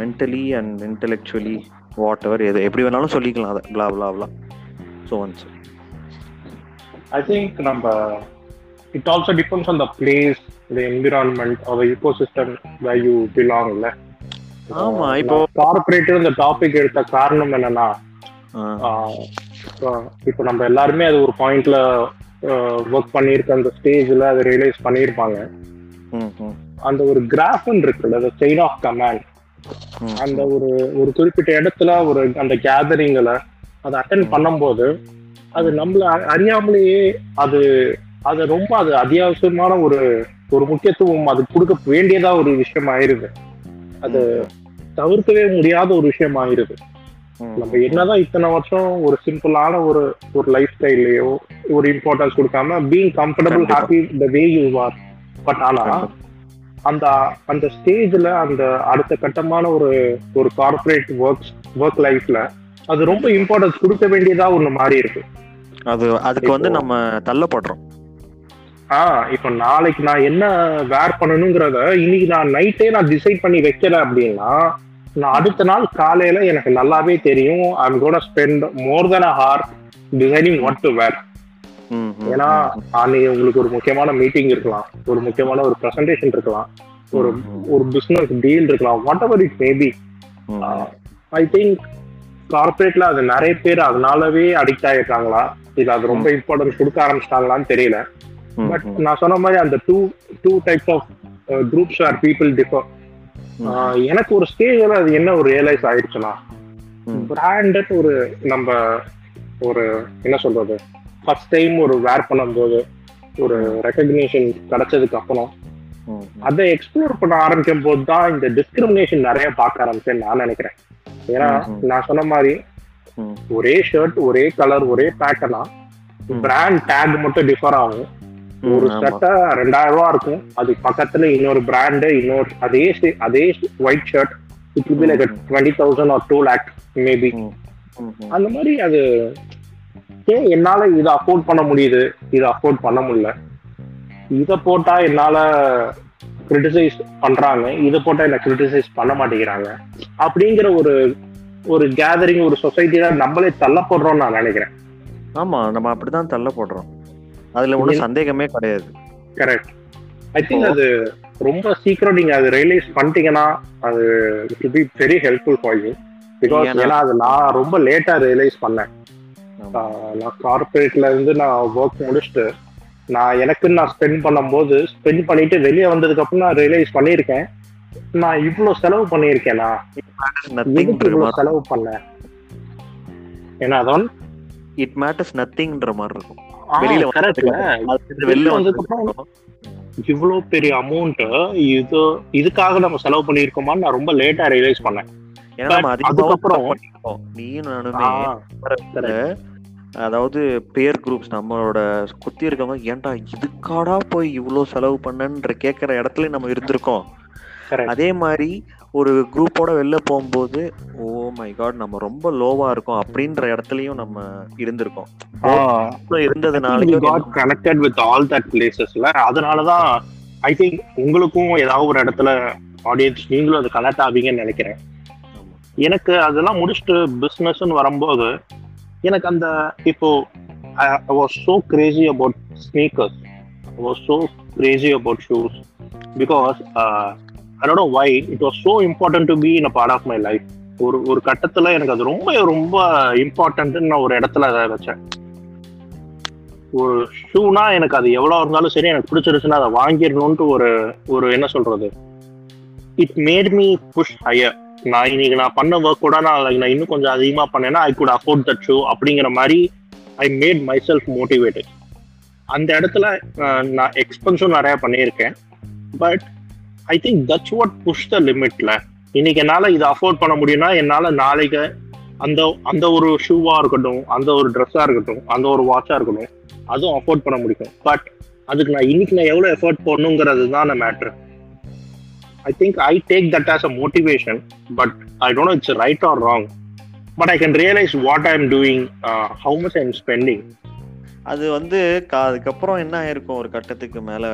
mentally and intellectually whatever எது எப்படி வேணாலும் சொல்லிக்கலாம் அதை. Blah blah blah. So once I think number it also depends on the place, the environment, or the ecosystem where you belong. இல்ல? ஆமா, இப்போ- corporate இந்த topic எடுத்த காரணம் என்னன்னா இப்போ நம்ம எல்லாருமே அது ஒரு பாயிண்ட்ல ஒர்க் பண்ணியிருக்க அந்த ஸ்டேஜ்ல அதை ரியலைஸ் பண்ணியிருப்பாங்க. அந்த ஒரு கிராஃபன் இருக்குல்ல அந்த செயின் ஆஃப் கமாண்ட் அந்த ஒரு ஒரு குறிப்பிட்ட இடத்துல ஒரு அந்த கேதரிங்ல அதை அட்டன் பண்ணும்போது அது நம்மள அறியாமலேயே அது அது ரொம்ப அது அத்தியாவசியமான ஒரு ஒரு முக்கியத்துவம் அது கொடுக்க வேண்டியதா ஒரு விஷயம் ஆயிருது அது தவிர்க்கவே முடியாத ஒரு விஷயம் ஆயிருது நம்ம என்னதான் இத்தனை வருஷம் ஒரு சிம்பிளான ஒரு ஒரு லைஃப் ஸ்டைல்லையோ ஒரு இம்பார்ட்டன்ஸ் கொடுக்காம being comfortable. Happy the way you are but ஆனா அந்த அந்த ஸ்டேஜ்ல அந்த அடுத்த கட்டமான ஒரு ஒரு கார்ப்பரேட் ஒர்க் ஒர்க் லைஃப்ல அது ரொம்ப இம்பார்ட்டன்ஸ் கொடுக்க வேண்டியதா ஒண்ணு மாறி இருக்கு அது அதுக்கு வந்து நம்ம தள்ளப்படுறோம். ஆஹ் இப்ப நாளைக்கு நான் என்ன வேர் பண்ணணுங்கிறத இன்னைக்கு நான் நைட்டே நான் டிசைட் பண்ணி வைக்கல அப்படின்னா நான் அடுத்த நாள் காலையில எனக்கு நல்லாவே தெரியும். I'm gonna spend more then a hair designing what to wear ஏன்னா அன்னைக்கு உங்களுக்கு ஒரு முக்கியமான மீட்டிங் இருக்கலாம். ஒரு முக்கியமான ஒரு ப்ரெசன்டேஷன் இருக்கலாம். ஒரு ஒரு பிசினஸ் டீல் இருக்கலாம். Whatever it maybe I think கார்பரேட்ல அது நிறைய பேர் அதனாலவே அடிக்ட் ஆயிருக்காங்களா? இல்ல அது ரொம்ப இம்பார்ட்டன்ஸ் கொடுக்க ஆரம்பிச்சிட்டாங்களான்னு தெரியல. பட் ம், நான் சொன்ன மாதிரி அந்த two two types of groups or people differ எனக்கு ஒரு ஸ்டேஜ்ல அது என்ன ஒரு ரியலைஸ் ஆயிடுச்சுன்னா பிராண்டட் ஒரு நம்ம ஒரு என்ன சொல்றது ஃபர்ஸ்ட் டைம் ஒரு வேர் பண்ணும்போது ஒரு ரெக்கக்னிஷன் கிடைச்சதுக்கு அப்புறம் அதை எக்ஸ்ப்ளோர் பண்ண ஆரம்பிக்கும் போது தான் இந்த டிஸ்கிரிமினேஷன் நிறைய பார்க்க ஆரம்பிச்சேன்னு நான் நினைக்கிறேன். ஏன்னா. நான் சொன்ன மாதிரி ஒரே ஷர்ட் ஒரே கலர் ஒரே பேட்டர்னா. பிராண்ட் டேக் மட்டும் டிஃபர் ஆகும். ஒரு. சட்டை ரெண்டாயிரம் ரூபா இருக்கும். அது பக்கத்துல இன்னொரு பிராண்டு இன்னொரு அதே அதே white shirt it be like twenty thousand or two lakh maybe. அந்த மாதிரி அது ஏன் என்னால இதை அஃபோர்ட் பண்ண முடியுது? இதை அஃபோர்ட் பண்ண முடியல. இதை போட்டா என்னால கிரிட்டிசைஸ் பண்றாங்க. இதை போட்டா என்ன கிரிட்டிசைஸ் பண்ண மாட்டேங்கிறாங்க. அப்படிங்கிற ஒரு ஒரு கேதரிங் ஒரு சொசைட்டில நம்மளே தள்ளப்படுறோம்னு நான் நினைக்கிறேன். ஆமா நம்ம அப்படிதான் தள்ளப்படுறோம். அதுல ஒண்ணும் சந்தேகமே கிடையாது. கரெக்ட் ஐ திங்க் அது ரொம்ப சீக்கிரம் நீங்க அது ரியலைஸ் பண்ணிட்டீங்கன்னா அது it be very helpful for you because ஏன்னா- அது நான் ரொம்ப லேட்டா ரியலைஸ் பண்ணேன். நான் கார்பரேட்ல இருந்து நான் ஒர்க் முடிச்சுட்டு நான் எனக்குன்னு நான் ஸ்பெண்ட் பண்ணும்போது ஸ்பெண்ட் பண்ணிட்டு வெளியே வந்ததுக்கு அப்புறம் நான் ரியலைஸ் பண்ணியிருக்கேன். நான் இவ்வளவு செலவு பண்ணியிருக்கேனா? மாதிரி- செலவு பண்ணேன்? ஏன்னா அதான் it matters nothingன்ற மாதிரி இருக்கும். வெளியில கரெக்ட்ல வந்ததுக்கு வெளியில வெளில வந்ததுக்கு வந்ததுக்கு இவ்வளவு பெரிய அமௌண்ட் இது இதுக்காக நம்ம செலவு பண்ணியிருக்கோமான்னு நான் ரொம்ப லேட்டா ரியலைஸ் பண்ணேன். அதுக்கப்புறம் நீயும் நானுமே. அதாவது பேர் குரூப்ஸ் நம்மளோட குத்தி இருக்கவங்க ஏன்டா இதுக்காடா போய் இவ்வளோ செலவு பண்ணன்ற கேட்குற இடத்துல நம்ம இருந்திருக்கோம். அதே மாதிரி ஒரு குரூப்போட வெளில போகும்போது ஓ மை காட் நம்ம ரொம்ப லோவா இருக்கோம். அப்படின்ற இடத்துலயும் நம்ம இருந்திருக்கோம். got connected with all that placesல அதனாலதான் ஐ திங்க் உங்களுக்கும் ஏதாவது ஒரு இடத்துல ஆடியன்ஸ் நீங்களும் அது கனெக்ட் ஆவீங்கன்னு நினைக்கிறேன். எனக்கு அதெல்லாம் முடிச்சுட்டு பிஸ்னஸ்ன்னு வரும்போது எனக்கு அந்த இப்போ I was so crazy about sneakers was so crazy about shoes. Because uh, I don't know why. It was so important to be in a part of ஒரு ஒரு கட்டத்தில் எனக்கு அது ரொம்ப ரொம்ப இம்பார்ட்டன்ட்னு நான் ஒரு இடத்துல அதை வச்சேன். ஒரு ஷூனா எனக்கு அது எவ்வளோ இருந்தாலும் சரி எனக்கு பிடிச்சிருச்சுன்னா அதை வாங்கிடணும்ட்டு ஒரு ஒரு என்ன சொல்றது? It made me push higher நான் இன்னைக்கு நான் பண்ண ஒர்க் கூட நான் நான் இன்னும் கொஞ்சம் அதிகமாக பண்ணேன்னா I could afford that shoe அப்படிங்கிற மாதிரி I made myself motivated அந்த இடத்துல நான் எக்ஸ்பென்ஸும் நிறையா பண்ணியிருக்கேன். But I think that's what push the லிமிட்ல இன்னைக்கு என்னால் இதை அஃபோர்ட் பண்ண முடியும்னா என்னால் நாளைக்கு அந்த அந்த ஒரு ஷூவாக இருக்கட்டும் அந்த ஒரு ட்ரெஸ்ஸாக இருக்கட்டும் அந்த ஒரு வாட்சாக இருக்கட்டும் அதுவும் அஃபோர்ட் பண்ண முடியும். பட் அதுக்கு நான் இன்னைக்கு நான் எவ்வளோ எஃபோர்ட் போடணுங்கிறது தான் matter I think I take that as a motivation but I don't it's right or wrong but I can realise what I am doing how much I am spending அது வந்து அதுக்கப்புறம் என்ன ஆயிருக்கும் ஒரு கட்டத்துக்கு மேலே?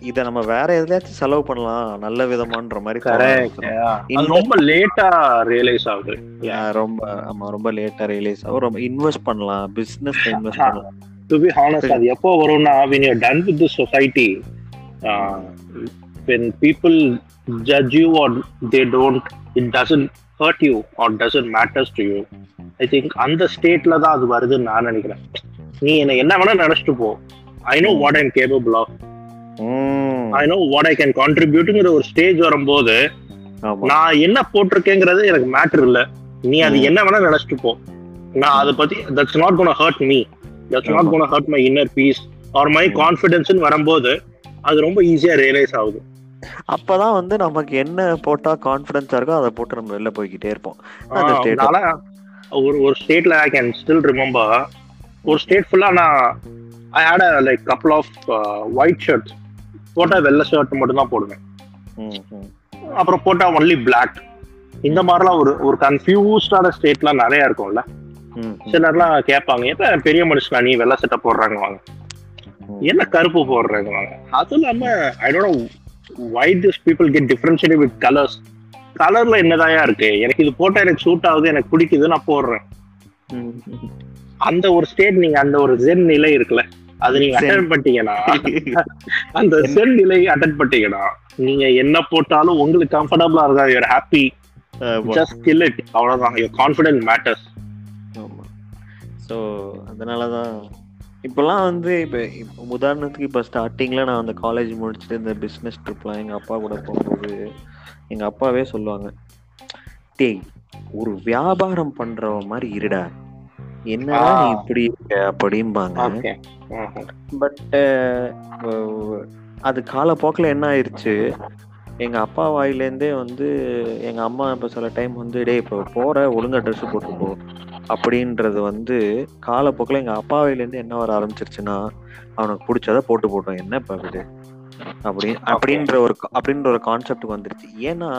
இத நம்ம வேற எதுலயாச்சும் செலவு பண்ணலாம். நல்ல விதமான்ற மாதிரி ரொம்ப லேட்டா ரியலைஸ் ஆகுது. ரொம்ப ஆமா ரொம்ப லேட்டா ரியலைஸ் ஆகும். ரொம்ப இன்வெஸ்ட் பண்ணலாம். பிசினஸ் இன்வெஸ்ட் பண்ணலாம். டு பி ஹானஸ்ட் அது எப்போ வரும்னா you're done with this society uh, when people judge you or they don't it doesn't hurt you or doesn't matters to you i think அந்த ஸ்டேட்ல தான் அது வருதுன்னு நான் நினைக்கிறேன். நீ என்ன என்ன வேணா நினைச்சிட்டு போ. I know what I'm capable of I know what I can கான்ட்ரிபியூட்டுங்கிற ஒரு ஸ்டேஜ் வரும்போது நான் என்ன போட்டிருக்கேங்கிறது எனக்கு மேட்டர் இல்ல. நீ அது. என்ன வேணா நினைச்சிட்டு போ. நான் அதை பத்தி that's not gonna hurt me that's not. Gonna hurt my inner peace or my. Hmm. Confidence வரும்போது அது ரொம்ப ஈஸியா ரியலைஸ் ஆகுது. அப்பதான் வந்து நமக்கு என்ன போட்டா கான்பிடன்ஸா இருக்கோ அதை போட்டு நம்ம வெளில போய்கிட்டே இருப்போம். அதனால ஒரு ஒரு ஸ்டேட்ல ஐ கேன் ஸ்டில் ரிமெம்பர் ஒரு ஸ்டேட் ஃபுல்லா நான் I had like couple of white shirts போட்டா வெள்ளை ஷர்ட் மட்டும் தான் போடுவேன். அப்புறம் போட்டா ஒன்லி பிளாக் இந்த மாதிரிலாம் ஒரு ஒரு கன்ஃபியூஸ்டான ஸ்டேட்லாம் நிறைய இருக்கும்ல. சிலர்லாம் கேட்பாங்க என்ன பெரிய மனுஷனா நீ வெள்ளை சட்டை போடுறாங்க வாங்க என்ன கருப்பு போடுறாங்க வாங்க அதுவும் இல்லாம I don't why this people get differentiate with colours கலர்ல என்னதாயா இருக்கு? எனக்கு இது போட்டா எனக்கு சூட் ஆகுது எனக்கு பிடிக்குது நான் போடுறேன். அந்த ஒரு ஸ்டேட் நீங்க அந்த ஒரு ஜென் நிலை இருக்குல்ல. அது நீங்க. அட்டன் பண்ணிட்டீங்கன்னா அந்த சென் நிலை அட்டன் பண்ணிட்டீங்கன்னா நீங்க என்ன போட்டாலும் உங்களுக்கு கம்ஃபர்டபுளா இருக்கா you're happy. Just kill it அவ்வளவுதான். யூர் கான்ஃபிடென்ட் மேட்டர்ஸ் ஆமா. ஸோ அதனால தான் இப்போல்லாம் வந்து இப்போ உதாரணத்துக்கு இப்போ ஸ்டார்டிங்கில் நான் அந்த காலேஜ் முடிச்சுட்டு இந்த பிஸ்னஸ் ட்ரிப்லாம் எங்கள் அப்பா கூட போகும்போது எங்கள் அப்பாவே சொல்லுவாங்க டேய் ஒரு வியாபாரம் பண்றவ மாதிரி இருடா. ஆ. இப்படி அப்படிம்பாங்க. பட் அது காலப்போக்கில் என்ன ஆயிடுச்சு எங்க அப்பா வாயிலேருந்தே வந்து எங்க அம்மா இப்ப சில டைம் வந்து டேய் இப்போ போற ஒழுங்கா ட்ரெஸ் போட்டு போ. அப்படின்றது வந்து காலப்போக்கில் எங்க அப்பா வாயிலேருந்து என்ன வர ஆரம்பிச்சிருச்சுன்னா அவனுக்கு பிடிச்சத போட்டு போட்டோம் என்ன இப்ப அப்படி? அப்படின்ற ஒரு அப்படின்ற ஒரு கான்செப்ட் வந்துருச்சு. ஏன்னா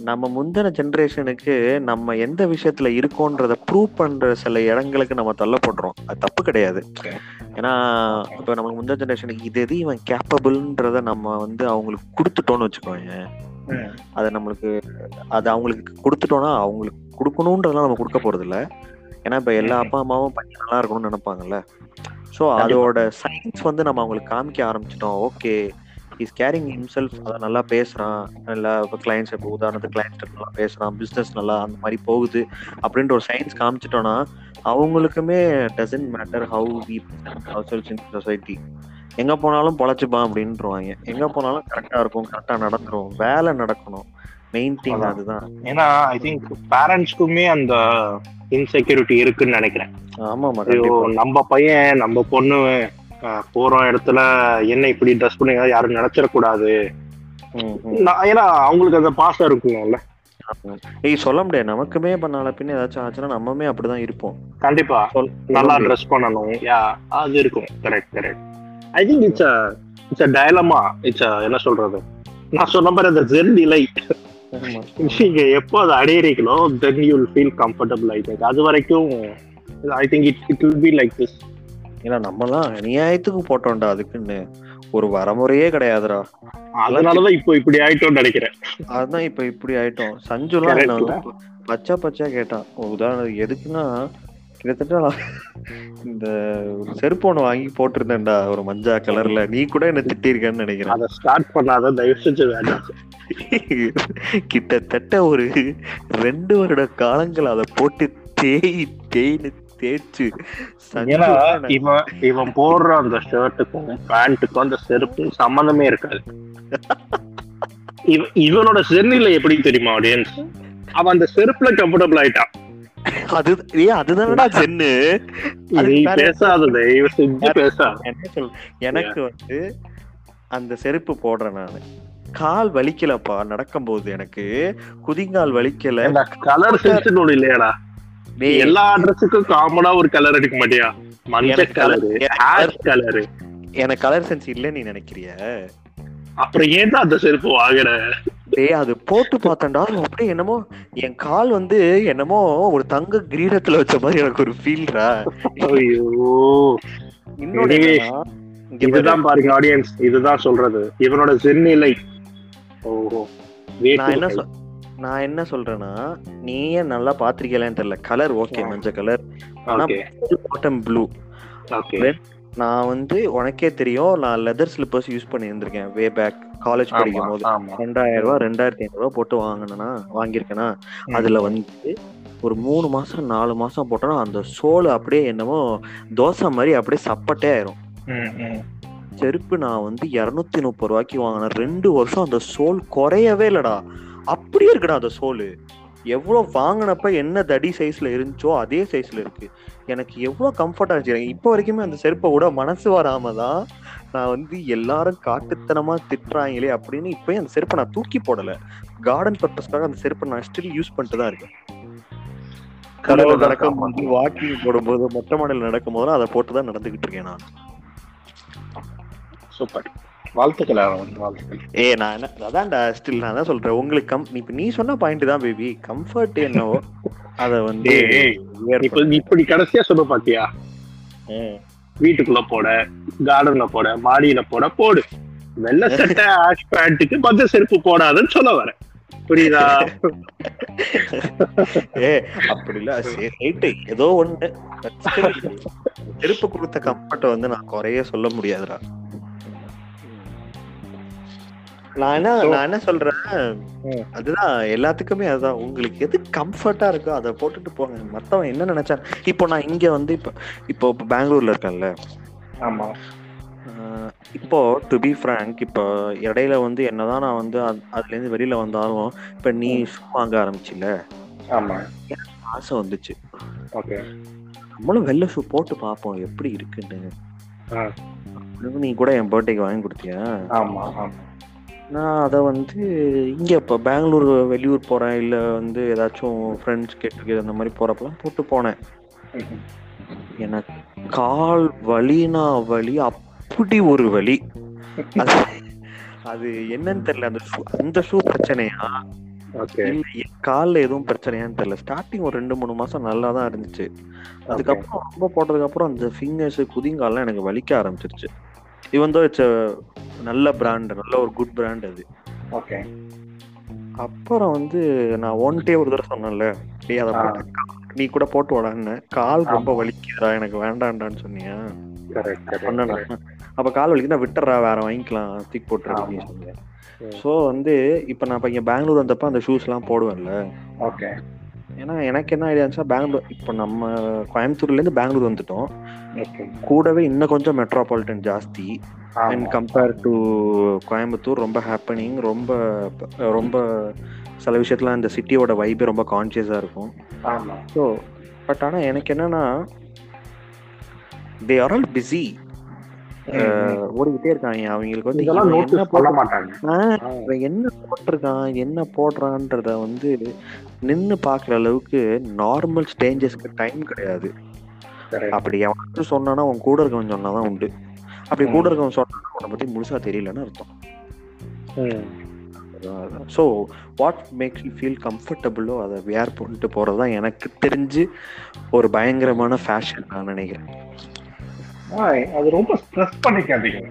நம்ம முந்தின ஜென்ரேஷனுக்கு நம்ம எந்த விஷயத்துல இருக்கோன்றத ப்ரூவ் பண்ற சில இடங்களுக்கு நம்ம தள்ளப்படுறோம் அது தப்பு கிடையாது. ஏன்னா இப்ப நமக்கு முந்தின ஜென்ரேஷனுக்கு இது எது இவன் கேப்பபிள்ன்றத நம்ம வந்து அவங்களுக்கு கொடுத்துட்டோம்னு வச்சுக்கோங்க அது நம்மளுக்கு அது அவங்களுக்கு கொடுத்துட்டோம்னா அவங்களுக்கு கொடுக்கணுன்றதெல்லாம் நம்ம கொடுக்க போறது இல்ல ஏன்னா இப்ப எல்லா அப்பா அம்மாவும் பையன் நல்லா இருக்கணும்னு நினைப்பாங்கல்ல. ஸோ அதோட சயின்ஸ் வந்து நம்ம அவங்களுக்கு காமிக்க ஆரம்பிச்சிட்டோம். ஓகே. இஸ் கேரிங் ஹிம்செல்ஃப் அதை நல்லா பேசுறான். நல்லா இப்போ கிளைண்ட்ஸ் இப்போ உதாரணத்துக்கு கிளைண்ட்ஸ் நல்லா பேசுறான். பிஸ்னஸ் நல்லா அந்த மாதிரி போகுது அப்படின்ற ஒரு சயின்ஸ் காமிச்சிட்டோம்னா அவங்களுக்குமே doesn't matter how we sells in society எங்க போனாலும் பொழைச்சுப்பான் அப்படின்றவாங்க. எங்க போனாலும் கரெக்டா இருக்கும் கரெக்டா நடந்துரும். வேலை நடக்கணும். Main thing. அதுதான். ஏன்னா ஐ திங்க் பேரண்ட்ஸ்க்குமே அந்த இன்செக்யூரிட்டி இருக்குன்னு நினைக்கிறேன். ஆமாமா நம்ம பையன் நம்ம பொண்ணு போறோம் இடத்துல என்ன இப்படி ட்ரெஸ் பண்ணி யாரும் நினைச்சிடக்கூடாது. ஏன்னா அவங்களுக்கு அந்த பாசம் இருக்கணும்ல ஏய் சொல்ல முடியாது. நமக்குமே இப்ப நாளை பின்ன ஏதாச்சும் ஆச்சுன்னா நம்மமே அப்படிதான் இருப்போம். கண்டிப்பா. நல்லா ட்ரெஸ் பண்ணணும். யா அது இருக்கும். Correct correct I think it's it's a dilemma it's என்ன சொல்றது? நான் சொன்ன மாதிரி அந்த ஜென் நிலை. நீங்க எப்போ அதை அடையிறீங்களோ then you will feel comfortable I think அது வரைக்கும் I think it it will be like this ஏன்னா நம்மலாம் நியாயத்துக்கு போட்டோம்டா அதுக்குன்னு. ஒரு வரமுறையே கிடையாதுடா. அதனாலதான் இப்போ இப்படி ஆயிட்டோம்னு நினைக்கிறேன். அதுதான் இப்ப இப்படி ஆயிட்டோம். சஞ்சுலாம் என்ன வந்து பச்சை பச்சையா கேட்டான். உதாரணத்துக்கு எதுக்குன்னா கிட்டத்தட்ட இந்த செருப்பு ஒண்ணு வாங்கி போட்டிருந்தேன்டா ஒரு மஞ்சா கலர்ல. நீ கூட என்ன திட்டிருக்கன்னு நினைக்கிறேன். அதை ஸ்டார்ட் பண்ணாத தயவு செஞ்சு வேண்டாம். கிட்டத்தட்ட ஒரு ரெண்டு வருட காலங்கள் அதை போட்டு தேய் தேய்னு தேய்ச்சு ஏன்னா இவன் இவன் போடுற அந்த ஷர்ட்டுக்கும் பேண்ட்டுக்கும் அந்த செருப்பு சம்மந்தமே இருக்காது. இவ- இவனோட சென்னில எப்படி தெரியுமா ஆடியன்ஸ் அவன் அந்த செருப்புல கம்ஃபர்டபுள் ஆயிட்டான். அது ஏ அதுதானடா சென்னு அது நீ வேற- பேசாத தயவு செஞ்சு பேசாத என்ன சொல் எனக்கு வந்து அந்த செருப்பு போடுறேன் நானு. கால் வலிக்கலப்பா நடக்கும்போது எனக்கு. குதிங்கால் வலிக்கல. கலர் ஒண்ணு இல்லையாடா? எல்லா ட்ரெஸ்ஸுக்கும் காமனா ஒரு கலர் எடுக்க மாட்டியா? மஞ்சள் கலரு ஹேர் கலரு எனக்கு கலர் சென்ஸ் இல்லைன்னு நீ நினைக்கிறிய? அப்புறம் ஏன் அந்த செருப்பு வாங்குற? டேய் அது போட்டு பார்த்தேன்டா. அப்படியே என்னமோ என் கால் வந்து என்னமோ ஒரு தங்க கிரீடத்துல வச்ச மாதிரி எனக்கு ஒரு ஃபீல்ரா ஐயோ. பாரு, இதுதான் பாருங்க ஆடியன்ஸ் இதுதான் சொல்றது. இவனோட சென்னிலை ஓஹோ. Way நான் என்ன நான் என்ன சொல்றேன்னா நீயே நல்லா பாத்திருக்கலான்னு தெரியல. Colour okay. மஞ்சள் கலர் ஆனா பாட்டம் ப்ளூ. நான் வந்து உனக்கே தெரியும் நான் லெதர் ஸ்லிப்பர்ஸ் யூஸ் பண்ணி இருந்திருக்கேன் வே பேக் காலேஜ் படிக்கும் போது. ரெண்டாயிரம் ரூபாய் ரெண்டாயிரத்தி ஐநூறு ரூபாய் போட்டு வாங்கினேன்னா வாங்கியிருக்கேனா? அதுல வந்து ஒரு மூணு மாசம் நாலு மாசம் போட்டோன்னா அந்த சோல் அப்படியே என்னமோ தோசை மாதிரி அப்படியே சப்பட்டே ஆயிரும். ம். செருப்பு நான் வந்து இரநூத்தி முப்பது ரூபாய்க்கு வாங்கினேன். ரெண்டு வருஷம் அந்த சோல் குறையவே இல்லடா. அப்படியே இருக்குடா அந்த சோலு. எவ்வளோ வாங்கினப்ப என்ன தடி சைஸ்ல இருந்துச்சோ அதே சைஸ்ல இருக்கு. எனக்கு எவ்வளோ கம்ஃபர்டா இருந்துச்சு. இப்போ வரைக்குமே அந்த செருப்பை விட மனசு வராம தான் நான் வந்து எல்லாரும் காட்டுத்தனமா திட்டுறாங்களே அப்படின்னு இப்பயும் அந்த செருப்பை நான் தூக்கி போடல. கார்டன் பர்பஸ்க்காக அந்த செருப்பை நான் ஸ்டில் யூஸ் பண்ணிட்டு தான் இருக்கேன். கடவுள் நடக்கும்போது வாக்கிங் போடும்போது மொட்டை மாடல் நடக்கும் போது அதை போட்டு தான் நடந்துகிட்டு இருக்கேன் நான். சூப்பர் வாழ்த்துக்கள் வாழ்த்துக்கள். ஏ நான் என்ன அதான்டா ஸ்டில் நான் தான் சொல்றேன். உங்களுக்கு கம் இப்ப நீ சொன்ன பாயிண்ட் தான் பேபி கம்ஃபர்ட் என்னவோ அத வந்து இப்படி கடைசியா சொல்ல பாத்தியா. வீட்டுக்குள்ள போட கார்டன்ல போட மாடியில போட போடு. வெள்ளை சட்டை ஆஷ் பேண்ட்டுக்கு மஞ்சள் செருப்பு போடாதுன்னு சொல்ல வரேன். புரியுதா? ஏ அப்படி இல்ல ரைட்டு ஏதோ ஒண்ணு. செருப்பு கொடுத்த கம்ஃபர்ட்டை வந்து நான் குறைய சொல்ல முடியாதுடா. நான் என்ன நான் என்ன சொல்றேன். அதுதான் எல்லாத்துக்குமே அதுதான். உங்களுக்கு எது கம்ஃபர்ட்டா இருக்கோ அதை போட்டுட்டு போங்க. மத்தவன் என்ன நினைச்சா இப்போ நான் இங்க வந்து இப்போ இப்போ பெங்களூர்ல இருக்கேன்ல. ஆமா. இப்போ டு பி ஃப்ரேங்க் இப்போ இடையில வந்து என்னதான் நான் வந்து அது- அதுல இருந்து வெளியில வந்தாலும் இப்ப நீ ஷூ வாங்க ஆரம்பிச்சில ஆமா. ஆசை வந்துச்சு. ஓகே. நம்மளும் வெள்ளை ஷூ போட்டு பார்ப்போம் எப்படி இருக்குன்னு. நீ கூட என் பர்த்டேக்கு வாங்கி கொடுத்தியா? ஆமா ஆமா. நான் அதை வந்து இங்க இப்போ பெங்களூர் வெளியூர் போறேன் இல்ல வந்து ஏதாச்சும் ஃப்ரெண்ட்ஸ் கேட்டு அந்த மாதிரி போறப்பலாம் போட்டு போனேன். எனக்கு கால் வலினா வலி அப்படி ஒரு வலி. அது அது என்னன்னு தெரியல. அந்த ஷூ அந்த ஷூ பிரச்சனையா? கால்ல எதுவும் பிரச்சனையான்னு தெரியல. ஸ்டார்டிங் ஒரு ரெண்டு மூணு மாசம் நல்லா தான் இருந்துச்சு. அதுக்கப்புறம் ரொம்ப போட்டதுக்கு அப்புறம் அந்த ஃபிங்கர்ஸ் குதிங்கால்லாம் எனக்கு வலிக்க ஆரம்பிச்சிருச்சு. இவன் தான் இட்ஸ் நல்ல பிராண்ட் நல்ல ஒரு குட் பிராண்ட் அது ஓகே அப்புறம் வந்து நான் ஒன் டே ஒரு தடவை சொன்னேன்ல டேய் அதை. போட்டு நீ கூட போட்டு விடான்னு கால் ரொம்ப ஆமா. வலிக்குதுடா எனக்கு வேண்டாம்டான்னு சொன்னியா நான். அப்ப கால் வலிக்குதுன்னா விட்டுறா வேற வாங்கிக்கலாம் தூக்கி ஆமா. அப்படின்னு சொன்னேன். ஸோ வந்து இப்போ நான் இப்போ இங்கே பெங்களூர் வந்தப்ப அந்த ஷூஸ் எல்லாம் போடுவேன்ல ஓகே ஏன்னா எனக்கு என்ன ஐடியா இருந்துச்சா பெங்களூர் இப்போ நம்ம கோயம்புத்தூர்ல இருந்து பெங்களூர் வந்துட்டோம். கூடவே இன்னும் கொஞ்சம் மெட்ரோபாலிட்டன் ஜாஸ்தி. அண்ட் கம்பேர் டு கோயம்புத்தூர் ரொம்ப ஹாப்பனிங் ரொம்ப ரொம்ப சில விஷயத்துல இந்த சிட்டியோட வைபே ரொம்ப கான்சியஸா இருக்கும். ஸோ பட் ஆனா எனக்கு என்னன்னா தே ஆர் ஆல் பிஸி ஓடிக்கிட்டே இருக்காங்க. அவங்களுக்கு வந்து என்ன பண்ண மாட்டாங்க என்ன போட்டிருக்கான் என்ன போடுறான்றத வந்து நின்னு பாக்குற அளவுக்கு நார்மல் ஸ்டேஞ்சஸ்க்கு டைம் கிடையாது. அப்படி எவனாச்சும் சொன்னானா உன் கூட இருக்கவன் சொன்னாதான் உண்டு. அப்படி கூட. இருக்கவன் சொன்னா உன்னை பத்தி முழுசா தெரியலன்னு அர்த்தம். So what makes you feel கம்ஃபர்டபுளோ அதை வேர் பண்ணிட்டு போறது தான் எனக்கு தெரிஞ்சு ஒரு பயங்கரமான ஃபேஷன் நான் நினைக்கிறேன். அது ரொம்ப ஸ்ட்ரெஸ் பண்ணிக்காதீங்க.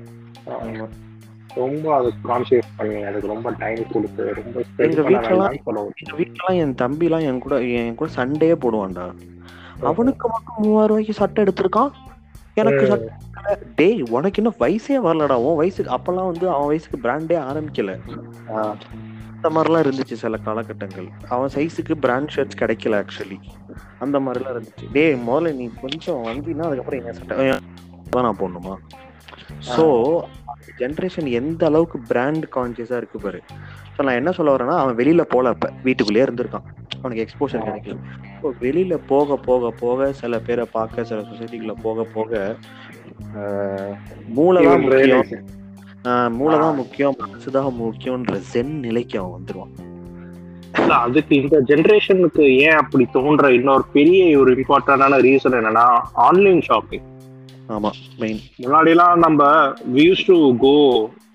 ரொம்ப அது கான்சியஸ் பண்ணி அதுக்கு ரொம்ப டைம் கொடுத்து ரொம்ப எங்க வரேன். எங்க வீட்டுலாம் என் தம்பிலாம் என் கூட என் கூட சண்டையே போடுவான்டா. அவனுக்கு மட்டும் மூவாயிரம் ரூபாய்க்கு சட்டை எடுத்திருக்கான். எனக்கு சட்டை. டேய் உனக்கு இன்னும் வயசே வரலடா. உன் வயசுக்கு அப்பெல்லாம் வந்து அவன் வயசுக்கு பிராண்டே ஆரம்பிக்கல. அந்த மாதிரிலாம் இருந்துச்சு சில காலகட்டங்கள். அவன் சைஸுக்கு பிராண்ட் ஷர்ட்ஸ் கிடைக்கல ஆக்சுவலி அந்த மாதிரிலாம் இருந்துச்சு. டேய் முதல்ல நீ கொஞ்சம் வந்தீங்கன்னா அதுக்கப்புறம் என்ன சட்டை? தான் நான் போடணுமா? ஸோ ஜென்ரேஷன் எந்த அளவுக்கு பிராண்ட் கான்சியஸா இருக்கு பாரு. ஸோ நான் என்ன சொல்ல வரேன்னா அவன் வெளியில போல அப்ப. வீட்டுக்குள்ளேயே இருந்திருக்கான். அவனுக்கு எக்ஸ்போஷர் கிடைக்கல. ஸோ வெளியில போக போக போக சில பேரை பார்க்க சில சொசைட்டிக்குள்ள போக போக ஆஹ், மூளை தான் முக்கியம். ஆஹ், மூளை தான் முக்கியம் மனசுதான் முக்கியம்ன்ற ஜென் நிலைக்கு அவன் வந்துருவான். இல்ல, அதுக்கு இந்த ஜெனரேஷனுக்கு ஏன் அப்படி தோன்ற இன்னொரு பெரிய ஒரு இம்பார்ட்டன்டான ரீசன் என்னன்னா ஆன்லைன் ஷாப்பிங் ஆமா மெயின் முன்னாடிலாம் நம்ம use to go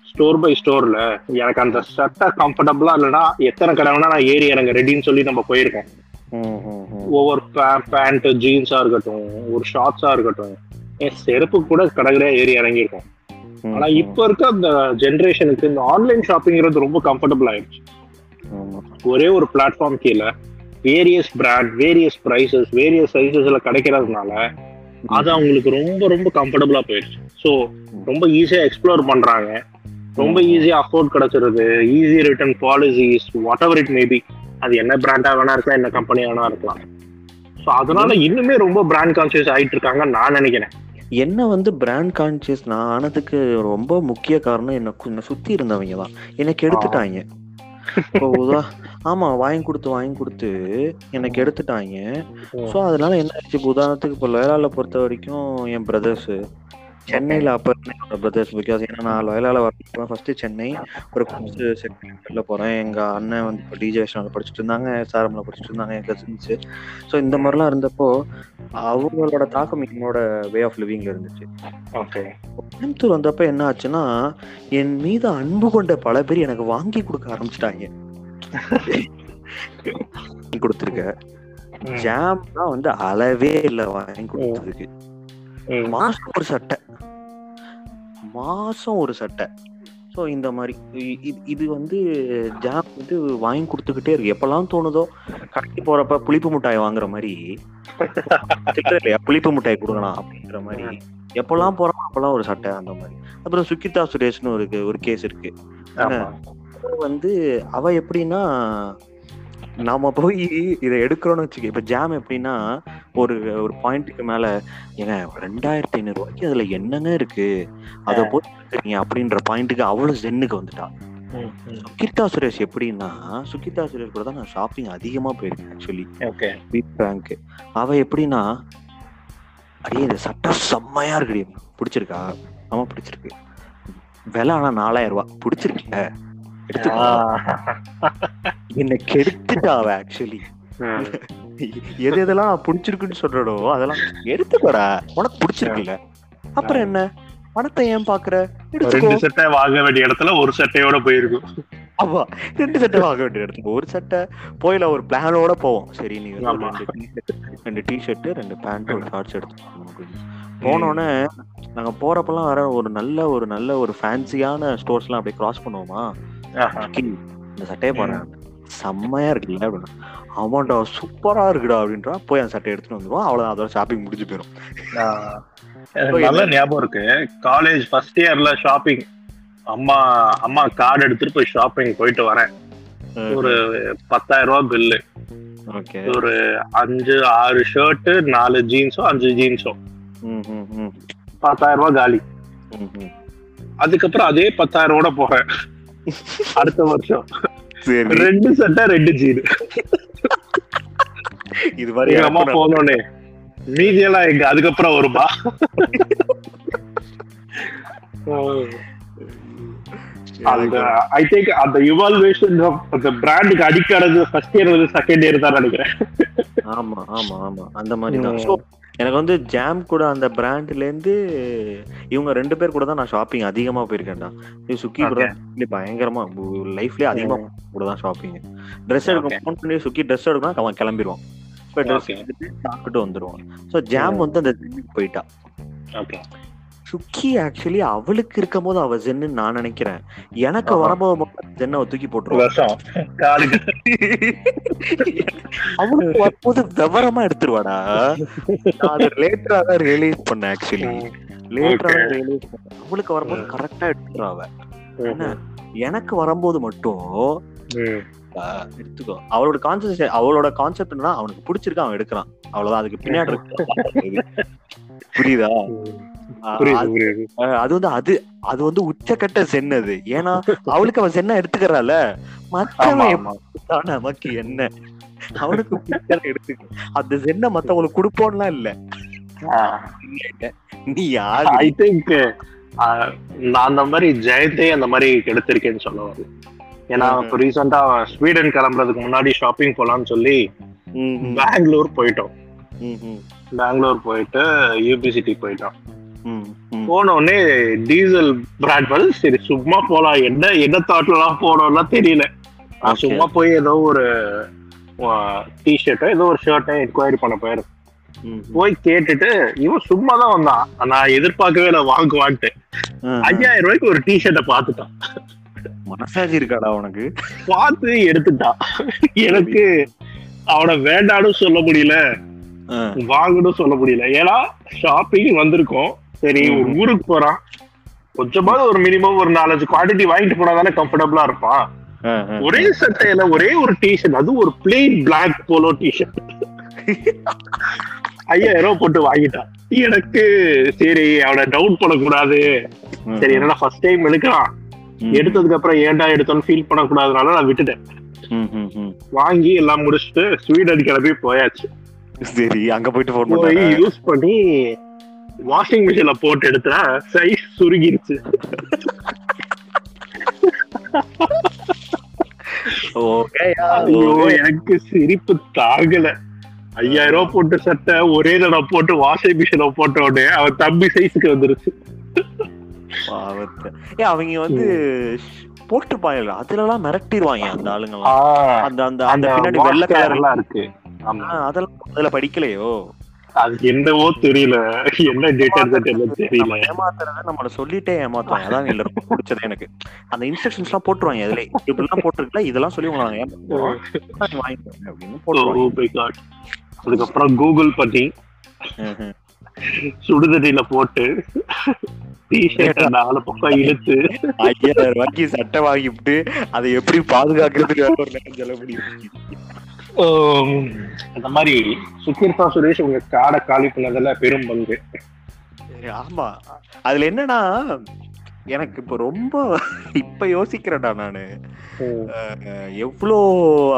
store by ஸ்டோர்ல எனக்கு அந்த சட்டை கம்ஃபர்டபுளா இல்லைன்னா எத்தனை கடை வேணா நான் ஏறி இறங்க ரெடின்னு சொல்லி நம்ம போயிருக்கோம் ஒவ்வொரு பேண்ட் ஜீன்ஸா இருக்கட்டும் ஒரு ஷார்ட்ஸா இருக்கட்டும் என் செருப்பு கூட கடற்கரையா ஏறி இறங்கியிருக்கோம். ஆனா இப்ப இருக்க அந்த ஜென்ரேஷனுக்கு இந்த ஆன்லைன் ஷாப்பிங்கிறது ரொம்ப கம்ஃபர்டபுள் ஆயிடுச்சு. ஒரே ஒரு பிளாட்ஃபார்ம் கீழே various brand various prices various சைசஸ்ல கிடைக்கிறதுனால அது அவங்களுக்கு ரொம்ப ரொம்ப கம்ஃபர்டபுளா போயிடுச்சு. ஸோ ரொம்ப ஈஸியா எக்ஸ்ப்ளோர் பண்றாங்க. ரொம்ப ஈஸியா அஃபோர்ட் கிடைச்சிருது. Easy return policies whatever it maybe அது என்ன பிராண்டா வேணா இருக்கலாம் என்ன கம்பெனியா வேணா இருக்கலாம். ஸோ அதனால இன்னுமே ரொம்ப பிராண்ட் கான்சியஸ் ஆயிட்டு இருக்காங்க நான் நினைக்கிறேன். என்ன வந்து பிராண்ட் கான்சியஸ் நான் ஆனதுக்கு ரொம்ப முக்கிய காரணம் என்ன சுத்தி இருந்தவங்க தான். எனக்கு எடுத்துட்டாங்க இப்போ உதா ஆமா வாங்கி கொடுத்து வாங்கி கொடுத்து எனக்கு எடுத்துட்டாங்க. ஸோ அதனால என்ன இப்போ உதாரணத்துக்கு இப்போ லொயலால பொறுத்த வரைக்கும் என் பிரதர்ஸ் சென்னையில அப்ப என்னோட பிரதர்ஸ் பிகாஸ் ஏன்னா நான் லொயலால வரப்போ ஃபர்ஸ்ட் சென்னை ஒரு கோர்ஸ் செகண்ட்ல போறேன். எங்க அண்ணன் வந்து இப்போ டிஜே வைஷ்ணவில் படிச்சுட்டு இருந்தாங்க சாரம்ல படிச்சுட்டு இருந்தாங்க என் கசின்ஸ் ஸோ இந்த மாதிரிலாம் இருந்தப்போ அவங்களோட தாக்கம் என்னோட வே ஆஃப் லிவிங்ல இருந்துச்சு. ஓகே கோயம்புத்தூர் வந்தப்ப என்ன ஆச்சுன்னா என் மீது அன்பு கொண்ட பல பேர் எனக்கு வாங்கி கொடுக்க ஆரம்பிச்சிட்டாங்க. கொடுத்துருக்க. ஜாம் தான் வந்து அளவே இல்லை வாங்கி கொடுத்ததுக்கு. மாசம் ஒரு சட்டை. மாசம் ஒரு சட்டை. ஸோ இந்த மாதிரி இது வந்து ஜாம் வந்து வாங்கி கொடுத்துக்கிட்டே இருக்கு. எப்பெல்லாம் தோணுதோ கடைக்கு போறப்ப புளிப்பு மிட்டாய் வாங்குற மாதிரி. இல்லையா? புளிப்பு மிட்டாய் கொடுக்கலாம் அப்படின்ற மாதிரி. எப்பெல்லாம் போறோமோ அப்பெல்லாம் ஒரு சட்டை அந்த மாதிரி. அப்புறம் சுக்கிதா சுரேஷ்னு ஒரு ஒரு கேஸ் இருக்கு. வந்து அவ எப்படின்னா நாம போய் இதை எடுக்கிறோம்னு வச்சுக்க இப்ப ஜாம் எப்படின்னா ஒரு ஒரு பாயிண்ட்டுக்கு மேல ஏங்க ரெண்டாயிரத்தி ஐநூறு ரூபாய்க்கு அதுல என்னங்க இருக்கு? அதை போய் அப்படின்ற பாயிண்ட்டுக்கு அவ்வளவு ஜென்னுக்கு வந்துட்டா. சுகிதா சுரேஷ் எப்படின்னா சுகிதா சுரேஷ் கூட தான் நான் ஷாப்பிங் அதிகமா போயிருக்கேன் ஆக்சுவலி ஓகே. பீட் பேங்க் அவ எப்படின்னா அடியே இந்த சட்டை செம்மையா இருக்குடி பிடிச்சிருக்கா? ஆமா பிடிச்சிருக்கு. விலை ஆனா நாலாயிரம் ரூபாய். பிடிச்சிருக்கல எடுத்துக்கோ என்ன கெடுத்துட்டா அவ ஆக்சுவலி. எது எதெல்லாம் பிடிச்சிருக்குன்னு சொல்றடோ அதெல்லாம் எடுத்துக்கோடா. உனக்கு பிடிச்சிருக்குல்ல. அப்புறம் என்ன? பணத்தை ஏன் பாக்குற? ரெண்டு சட்டை வாங்க வேண்டிய இடத்துல ஒரு சட்டையோட போயிருக்கும். ஆமா ரெண்டு சட்டை வாங்க வேண்டிய இடத்துக்கு ஒரு சட்டை போயில ஒரு பிளானோட போவோம். சரி நீ. ரெண்டு ரெண்டு டிஷர்ட் ரெண்டு பேண்ட் ஒரு ஷார்ட்ஸ் அப்படின்னு. போனோடனே நாங்க போறப்பெல்லாம் வர ஒரு நல்ல ஒரு நல்ல ஒரு ஃபேன்சியான ஸ்டோர்ஸ் எல்லாம் அப்படியே கிராஸ் பண்ணுவோமா? ஆஹா. "கிங், இந்த சட்டையை பாரு செம்மையா இருக்குல்ல அப்படின்னா. ஆமாண்டா சூப்பரா இருக்குடா அப்படின்றா. போய் அந்த சட்டையை எடுத்துட்டு வந்துருவோம் அவ்வளவுதான் அதோட ஷாப்பிங் முடிஞ்சு போயிடும் நல்ல ஞாபகம் இருக்கு. காலேஜ் ஃபர்ஸ்ட் இயர்ல ஷாப்பிங் அம்மா அம்மா கார்டு எடுத்துட்டு போய் ஷாப்பிங் போயிட்டு வரேன். ஒரு பத்தாயிரம் ரூபாய் பில்லு ஓகே. ஒரு அஞ்சு ஆறு ஷர்ட் நாலு ஜீன்ஸோ அஞ்சு ஜீன்ஸோ பத்தாயிரம் ரூபாய் காலி. அதுக்கப்புறம் அதே பத்தாயிரம் ரூபாய் போறேன். அடுத்த வருஷம். சரி. ரெண்டு சட்டை ரெண்டு ஜீன் இது மாதிரி எங்க அம்மா போனோடனே மீதியெல்லாம் எங்க அதுக்கப்புறம் வருமா அந்த ஐ திங்க் அந்த இவால்வேஷன் அந்த பிராண்டுக்கு அடிக்கிறது ஃபர்ஸ்ட் இயர் வந்து செகண்ட் இயர் தான் நினைக்கிறேன். ஆமா ஆமா ஆமா. அந்த மாதிரி தான். எனக்கு வந்து ஜாம் கூட அந்த பிராண்ட்ல இருந்து இவங்க ரெண்டு பேர் கூட தான் நான் ஷாப்பிங் அதிகமா போயிருக்கேன்டா சுக்கி கூட Okay. தான் பயங்கரமா லைஃப்லயே அதிகமா கூட தான் ஷாப்பிங் ட்ரெஸ் எடுக்க Okay. ஃபோன் பண்ணி சுக்கி ட்ரெஸ் எடுக்கணும் அவன் கிளம்பிடுவான் இப்போ ட்ரெஸ். எடுத்துட்டு சாப்பிட்டு வந்துருவான் ஸோ ஜாம். வந்து அந்த போயிட்டா ஓகே சுக்கி ஆக்சுவலி அவளுக்கு இருக்கும் போது அவ ஜென்னு நான் நினைக்கிறேன். எனக்கு ஆஹா. வரும்போது மட்டும் ஜென்னை தூக்கி போட்டுருவான் அவளுக்கு வரும்போது விவரமா எடுத்துருவாடா. அதை லேட்டரா தான் ரியலைஸ் பண்ணேன் ஆக்சுவலி லேட்டரா. ரியலைஸ் பண்ணேன். அவளுக்கு வரும்போது. கரெக்டா எடுத்துருவா அவ. என்ன? எனக்கு வரும்போது மட்டும் எடுத்துக்கோ. அவளோட கான்செப்ட் அவளோட கான்செப்ட் என்னன்னா அவனுக்கு பிடிச்சிருக்கு அவன் எடுக்கிறான். அவ்வளவுதான். அதுக்கு பின்னாடி புரியுது? அது- வந்து அது அது வந்து உச்சக்கட்ட சென் அது. ஏன்னா அவளுக்கு அவன் சென்ன எடுத்துக்கிறாள் மத்தவன் நமக்கு என்ன? அவனுக்கு எடுத்துக்க. அந்த சென்னை மத்தவங்களுக்கு கொடுப்போம்லாம் இல்ல. நீ யாரு? ஐ திங்க் நான் அந்த மாதிரி ஜெயந்தே அந்த மாதிரி எடுத்திருக்கேன்னு சொல்ல வரல ஏன்னா. இப்போ ரீசெண்டா ஸ்வீடன் கிளம்புறதுக்கு முன்னாடி ஷாப்பிங் போலாம்னு சொல்லி பெங்களூர் போயிட்டோம். பெங்களூர் போயிட்டு யூபி சிட்டி போயிட்டோம். போன உடனே டீசல் பிராண்ட் வந்து சரி சும்மா போலாம். என்ன என்ன தாட்லாம் போனோம்லாம் தெரியல. நான். சும்மா போய் ஏதோ ஒரு டிஷர்ட்டோ ஏதோ ஒரு ஷர்ட்டோ என்கொயரி பண்ண போயிருந்தேன். போய் கேட்டுட்டு இவன் சும்மா தான் வந்தான். நான் எதிர்பார்க்கவே இல்லை வாங்குவான்ட்டு. ஐயாயிரம் ரூபாய்க்கு ஒரு டிஷர்ட்டை பார்த்துட்டான். மனசாட்சி இருக்காடா உனக்கு? பார்த்து எடுத்துட்டான். எனக்கு அவனை வேண்டான்னு சொல்ல முடியல. வாங்கணும் சொல்ல முடியல. ஏன்னா ஷாப்பிங் வந்திருக்கோம். சரி ஒரு ஊருக்கு போறான் கொஞ்சமாவது ஒரு மினிமம் ஒரு நாலஞ்சு குவாண்டிட்டி வாங்கிட்டு போனா தானே கம்ஃபர்டபுளா இருப்பான். ஒரே சட்டையில ஒரே ஒரு டிஷர்ட் அது ஒரு பிளெயின் பிளாக் போலோ டிஷர்ட் ஐயாயிரம் போட்டு வாங்கிட்டான் எனக்கு சரி அவனை டவுட் பண்ணக்கூடாது. சரி என்னடா ஃபர்ஸ்ட் டைம் எடுக்கிறான்? எடுத்ததுக்கு அப்புறம் ஏன்டா எடுத்தோன்னு ஃபீல் பண்ணக்கூடாதுனால நான் விட்டுட்டேன். வாங்கி எல்லாம் முடிச்சுட்டு ஸ்வீடன் கிளம்பி போயாச்சு. சரி அங்க போயிட்டு போன் போய் யூஸ் பண்ணி வாஷிங் மிஷின்ல போட்டு எடுத்தா சைஸ் சுருங்கிருச்சு எனக்கு சிரிப்பு தாங்கல. ஐயாயிரம் ரூபாய் போட்டு சட்டை ஒரே தடவை போட்டு வாஷிங் மிஷின்ல போட்ட உடனே அவன் தம்பி சைஸுக்கு வந்துருச்சு. அவங்க வந்து போட்டுப்பாங்க அதுலலாம் மிரட்டிடுவாங்க அந்த ஆளுங்கலாம். அந்த அந்த அந்த பின்னாடி வெள்ளை கலர் எல்லாம் இருக்கு. ஆமா. அதெல்லாம் அதுல படிக்கலையோ? அது என்னவோ தெரியல. என்ன டேட்டா தெரியல ஏமாத்துறத நம்மள சொல்லிட்டே ஏமாத்துவாங்க. அதான் இதுல ரொம்ப பிடிச்சது எனக்கு. அந்த இன்ஸ்ட்ரக்ஷன்ஸ் எல்லாம் போட்டுருவாங்க அதுல இப்படிலாம் போட்டிருக்கல இதெல்லாம் சொல்லி உங்களை வாங்கிக்கோங்க அப்படின்னு போட்டுருவாங்க. Oh. அதுக்கப்புறம் கூகுள் பண்ணி. சுடுதண்ணில போட்டு டிஷர்ட் நாலு பக்கம் இழுத்து ஐயாயிரம் ரூபாய்க்கு சட்டை வாங்கிவிட்டு அதை எப்படி பாதுகாக்கிறதுக்கு செலவு பண்ணி அந்த மாதிரி சுகீர்பா சுரேஷ் உங்க காடை காலி பண்ணதுல பெரும் பங்கு. ஆமா. அதுல என்னன்னா எனக்கு இப்ப ரொம்ப இப்ப யோசிக்கிறேன்டா நானு. எவ்வளோ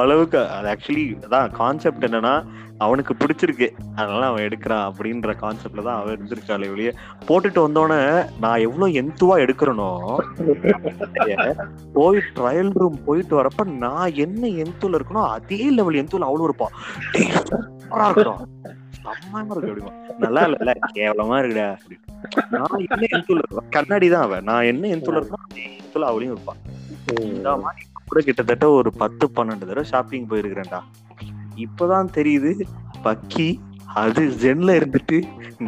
அளவுக்கு அது ஆக்சுவலி அதான் கான்செப்ட் என்னன்னா அவனுக்கு பிடிச்சிருக்கு. அதனால அவன் எடுக்கிறான் அப்படின்ற கான்செப்ட்ல தான் அவன் இருந்திருக்காளே ஒழிய போட்டுட்டு வந்தோடனே நான் எவ்வளவு எந்துவா எடுக்கிறனோ போய் ட்ரையல் ரூம் போயிட்டு வரப்ப நான் என்ன எந்துல இருக்கணும் அதே லெவல் எந்துல அவ்வளவு இருப்பா. டேய், சூப்பரா இருக்கணும் செம்மையா இருக்கு அப்படிமா. நல்லா இல்ல கேவலமா இருக்குடா அப்படின்னு. நான் என்ன எந்துல இருக்கேன் கண்ணாடி தான் அவன். நான் என்ன எந்துல இருக்கணும் அதே எந்துல அவளையும் இருப்பான் இந்த மாதிரி கூட கிட்டத்தட்ட ஒரு பத்து பன்னெண்டு தடவை ஷாப்பிங் போயிருக்கிறேன்டா. இப்பதான் தெரியுது பக்கி அது ஜென்ல இருந்துட்டு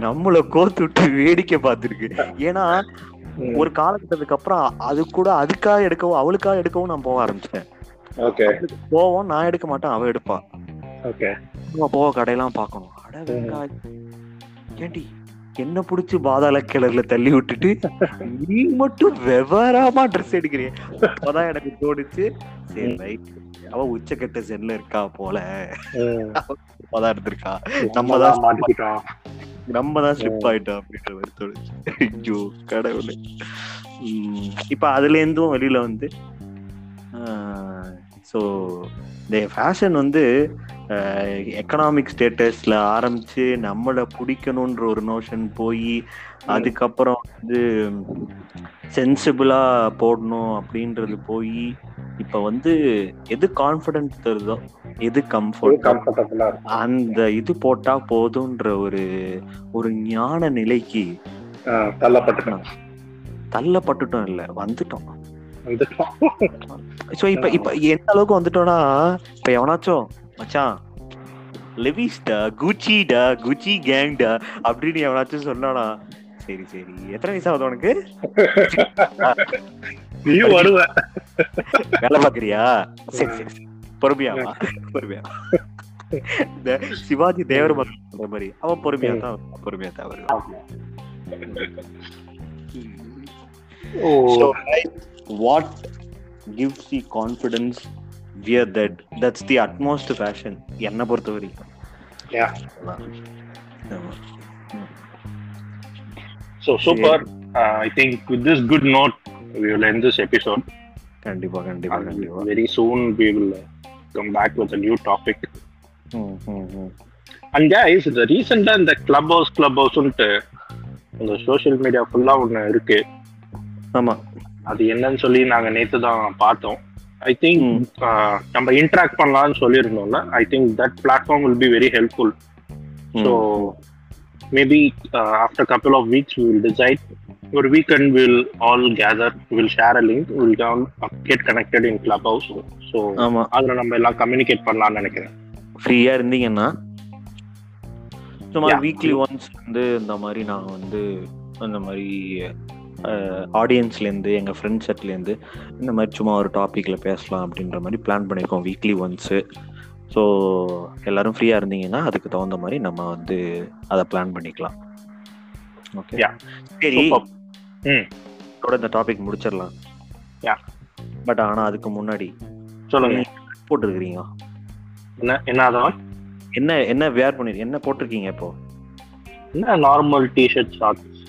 நம்மள கோத்து விட்டு வேடிக்கை பார்த்துருக்கு. ஏன்னா ஒரு காலகட்டத்துக்கு அப்புறம் அது கூட அதுக்காக எடுக்கவும் அவளுக்காக எடுக்கவும் நான் போக ஆரம்பிச்சிட்டேன். போவோம் நான் எடுக்க மாட்டேன் அவ எடுப்பா. போக கடையெல்லாம் பார்க்கணும். அட. ஏண்டி? என்ன புடிச்சு பாதாள கிளர்ல தள்ளி விட்டுட்டு நீ மட்டும் விவரமா ட்ரெஸ் எடுக்கிறிய அப்பதான் எனக்கு தோணுச்சு சரி ரைட் அவ உச்சக்கட்ட சென்ல இருக்கா போல. அப்பதான் எடுத்திருக்கா நம்ம தான் நம்ம தான் ஸ்லிப் ஆயிட்டோம். அப்படின்ற மாதிரி தோணுச்சு. ஐயோ கடவுளே. இப்ப அதுல இருந்தும் வெளியில வந்து ஸோ இந்த ஃபேஷன் வந்து எக்கனாமிக் ஸ்டேட்டஸ்ல ஆரம்பிச்சு நம்மளை பிடிக்கணுன்ற ஒரு நோஷன் போய் அதுக்கப்புறம் வந்து சென்சிபிளா போடணும் அப்படின்றது போய் இப்ப வந்து எது கான்ஃபிடன்ஸ் தருதோ எது கம்ஃபர்ட் அந்த இது போட்டா போதுன்ற ஒரு ஒரு ஞான நிலைக்கு தள்ளப்பட்டுட்டோம். தள்ளப்பட்டுட்டோம் இல்ல வந்துட்டோம். வந்துட்டோம். சோ இப்ப இப்ப எந்த அளவுக்கு வந்துட்டோம்னா இப்ப எவனாச்சும் மச்சான் லெவிஸ்டா குச்சிடா குச்சி கேங்டா அப்படின்னு எவனாச்சும் சொன்னானா சரி சரி எத்தனை வயசு ஆகுது உனக்கு? நீயும் வருவ. வேலை பாக்குறியா சரி சரி சரி. பொறுமையா. இந்த சிவாஜி தேவர் மகன் சொல்ற மாதிரி. அவன் பொறுமையா தான். பொறுமையா தான் வருவான். ஓ. So, right, what wear that that's the utmost fashion என்ன பொறுத்த வரைக்கும் ஆமா. So super. Uh, I think with this good note, we will end this episode. கண்டிப்பா கண்டிப்பா And கண்டிப்பா very soon we will uh, come back with a new topic. ம், ம், ம். And guys, இந்த ரீசெண்டா இந்த கிளப் ஹவுஸ் கிளப் ஹவுஸ்ன்ட்டு இந்த சோஷியல் மீடியா ஃபுல்லா ஒன்று இருக்கு ஆமா அது என்னன்னு சொல்லி நாங்க நேத்து தான் பார்த்தோம் ஐ திங்க் ம். நம்ம இன்ட்ராக்ட் பண்ணலாம்னு சொல்லியிருந்தோம்ல. I think that platform will be very helpful. So maybe after couple of weeks will decide ஒரு weekend will all gather will share a link will get connected in Clubhouse so அதில் நம்ம எல்லாம் communicate பண்ணலாம்னு நினைக்கிறேன். ஃப்ரீயா இருந்தீங்கன்னா சும்மா. Weekly once வந்து இந்த மாதிரி நான் வந்து அந்த மாதிரி ஆடியன்ஸ்லேருந்து எங்கள் ஃப்ரெண்ட் செட்லேருந்து இந்த மாதிரி சும்மா ஒரு டாப்பிக்கில் பேசலாம் அப்படின்ற மாதிரி பிளான் பண்ணியிருக்கோம் வீக்லி ஒன்ஸு ஸோ எல்லாரும் ஃப்ரீயாக இருந்தீங்கன்னா அதுக்கு தகுந்த மாதிரி நம்ம வந்து அதை பிளான் பண்ணிக்கலாம். ஓகே. சரி. ம். இந்த டாபிக் முடிச்சிடலாம். Yeah. பட் ஆனால் அதுக்கு முன்னாடி சொல்லுங்க. போட்டிருக்கிறீங்க? என்ன என்ன அதான் என்ன என்ன வேர் பண்ணிருக்கீங்க என்ன போட்டிருக்கீங்க இப்போ? என்ன normal T-shirt shorts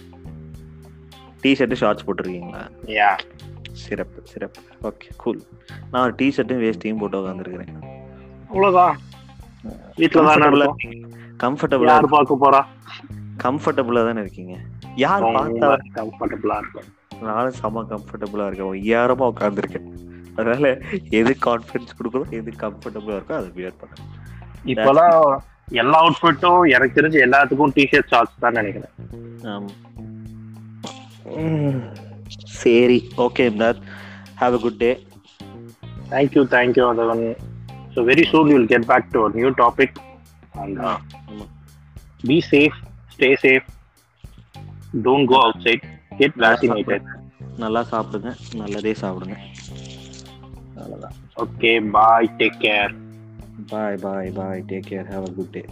T-shirt shorts போட்டிருக்கீங்களா? யா சிறப்பு சிறப்பு. ஓகே கூல் நான் ஒரு டிஷர்ட்டும் வேஸ்ட்டையும் போட்டு உட்காந்துருக்கிறேன் அவ்வளோதான் வீட்டில் தானே இருக்கோம். கம்ஃபர்டபுளா யார் பார்க்க போறா? கம்ஃபர்டபுளா தானே இருக்கீங்க? யார் பார்த்தா கம்ஃபர்டபுளா இருக்கும் நானும் செம கம்ஃபர்டபுளா இருக்கேன். ஐயாயிரமா உட்காந்துருக்கேன் அதனால எது கான்ஃபிடன்ஸ் கொடுக்கணும் எது கம்ஃபர்டபுளா இருக்கோ அதை வியர் பண்ணேன் இப்போலாம் எல்லா அவுட்ஃபிட்டும் எனக்கு தெரிஞ்சு எல்லாத்துக்கும் டிஷர்ட் ஷார்ட்ஸ் தான் நினைக்கிறேன். ஆமா. சரி. Okay that have a good day thank you thank you அதவன் so very soon you'll get back to new topic and. Be safe stay safe don't go outside get vaccinated நல்லா சாப்பிடுங்க. நல்லதே சாப்பிடுங்க. Okay bye take care bye bye bye take care have a good day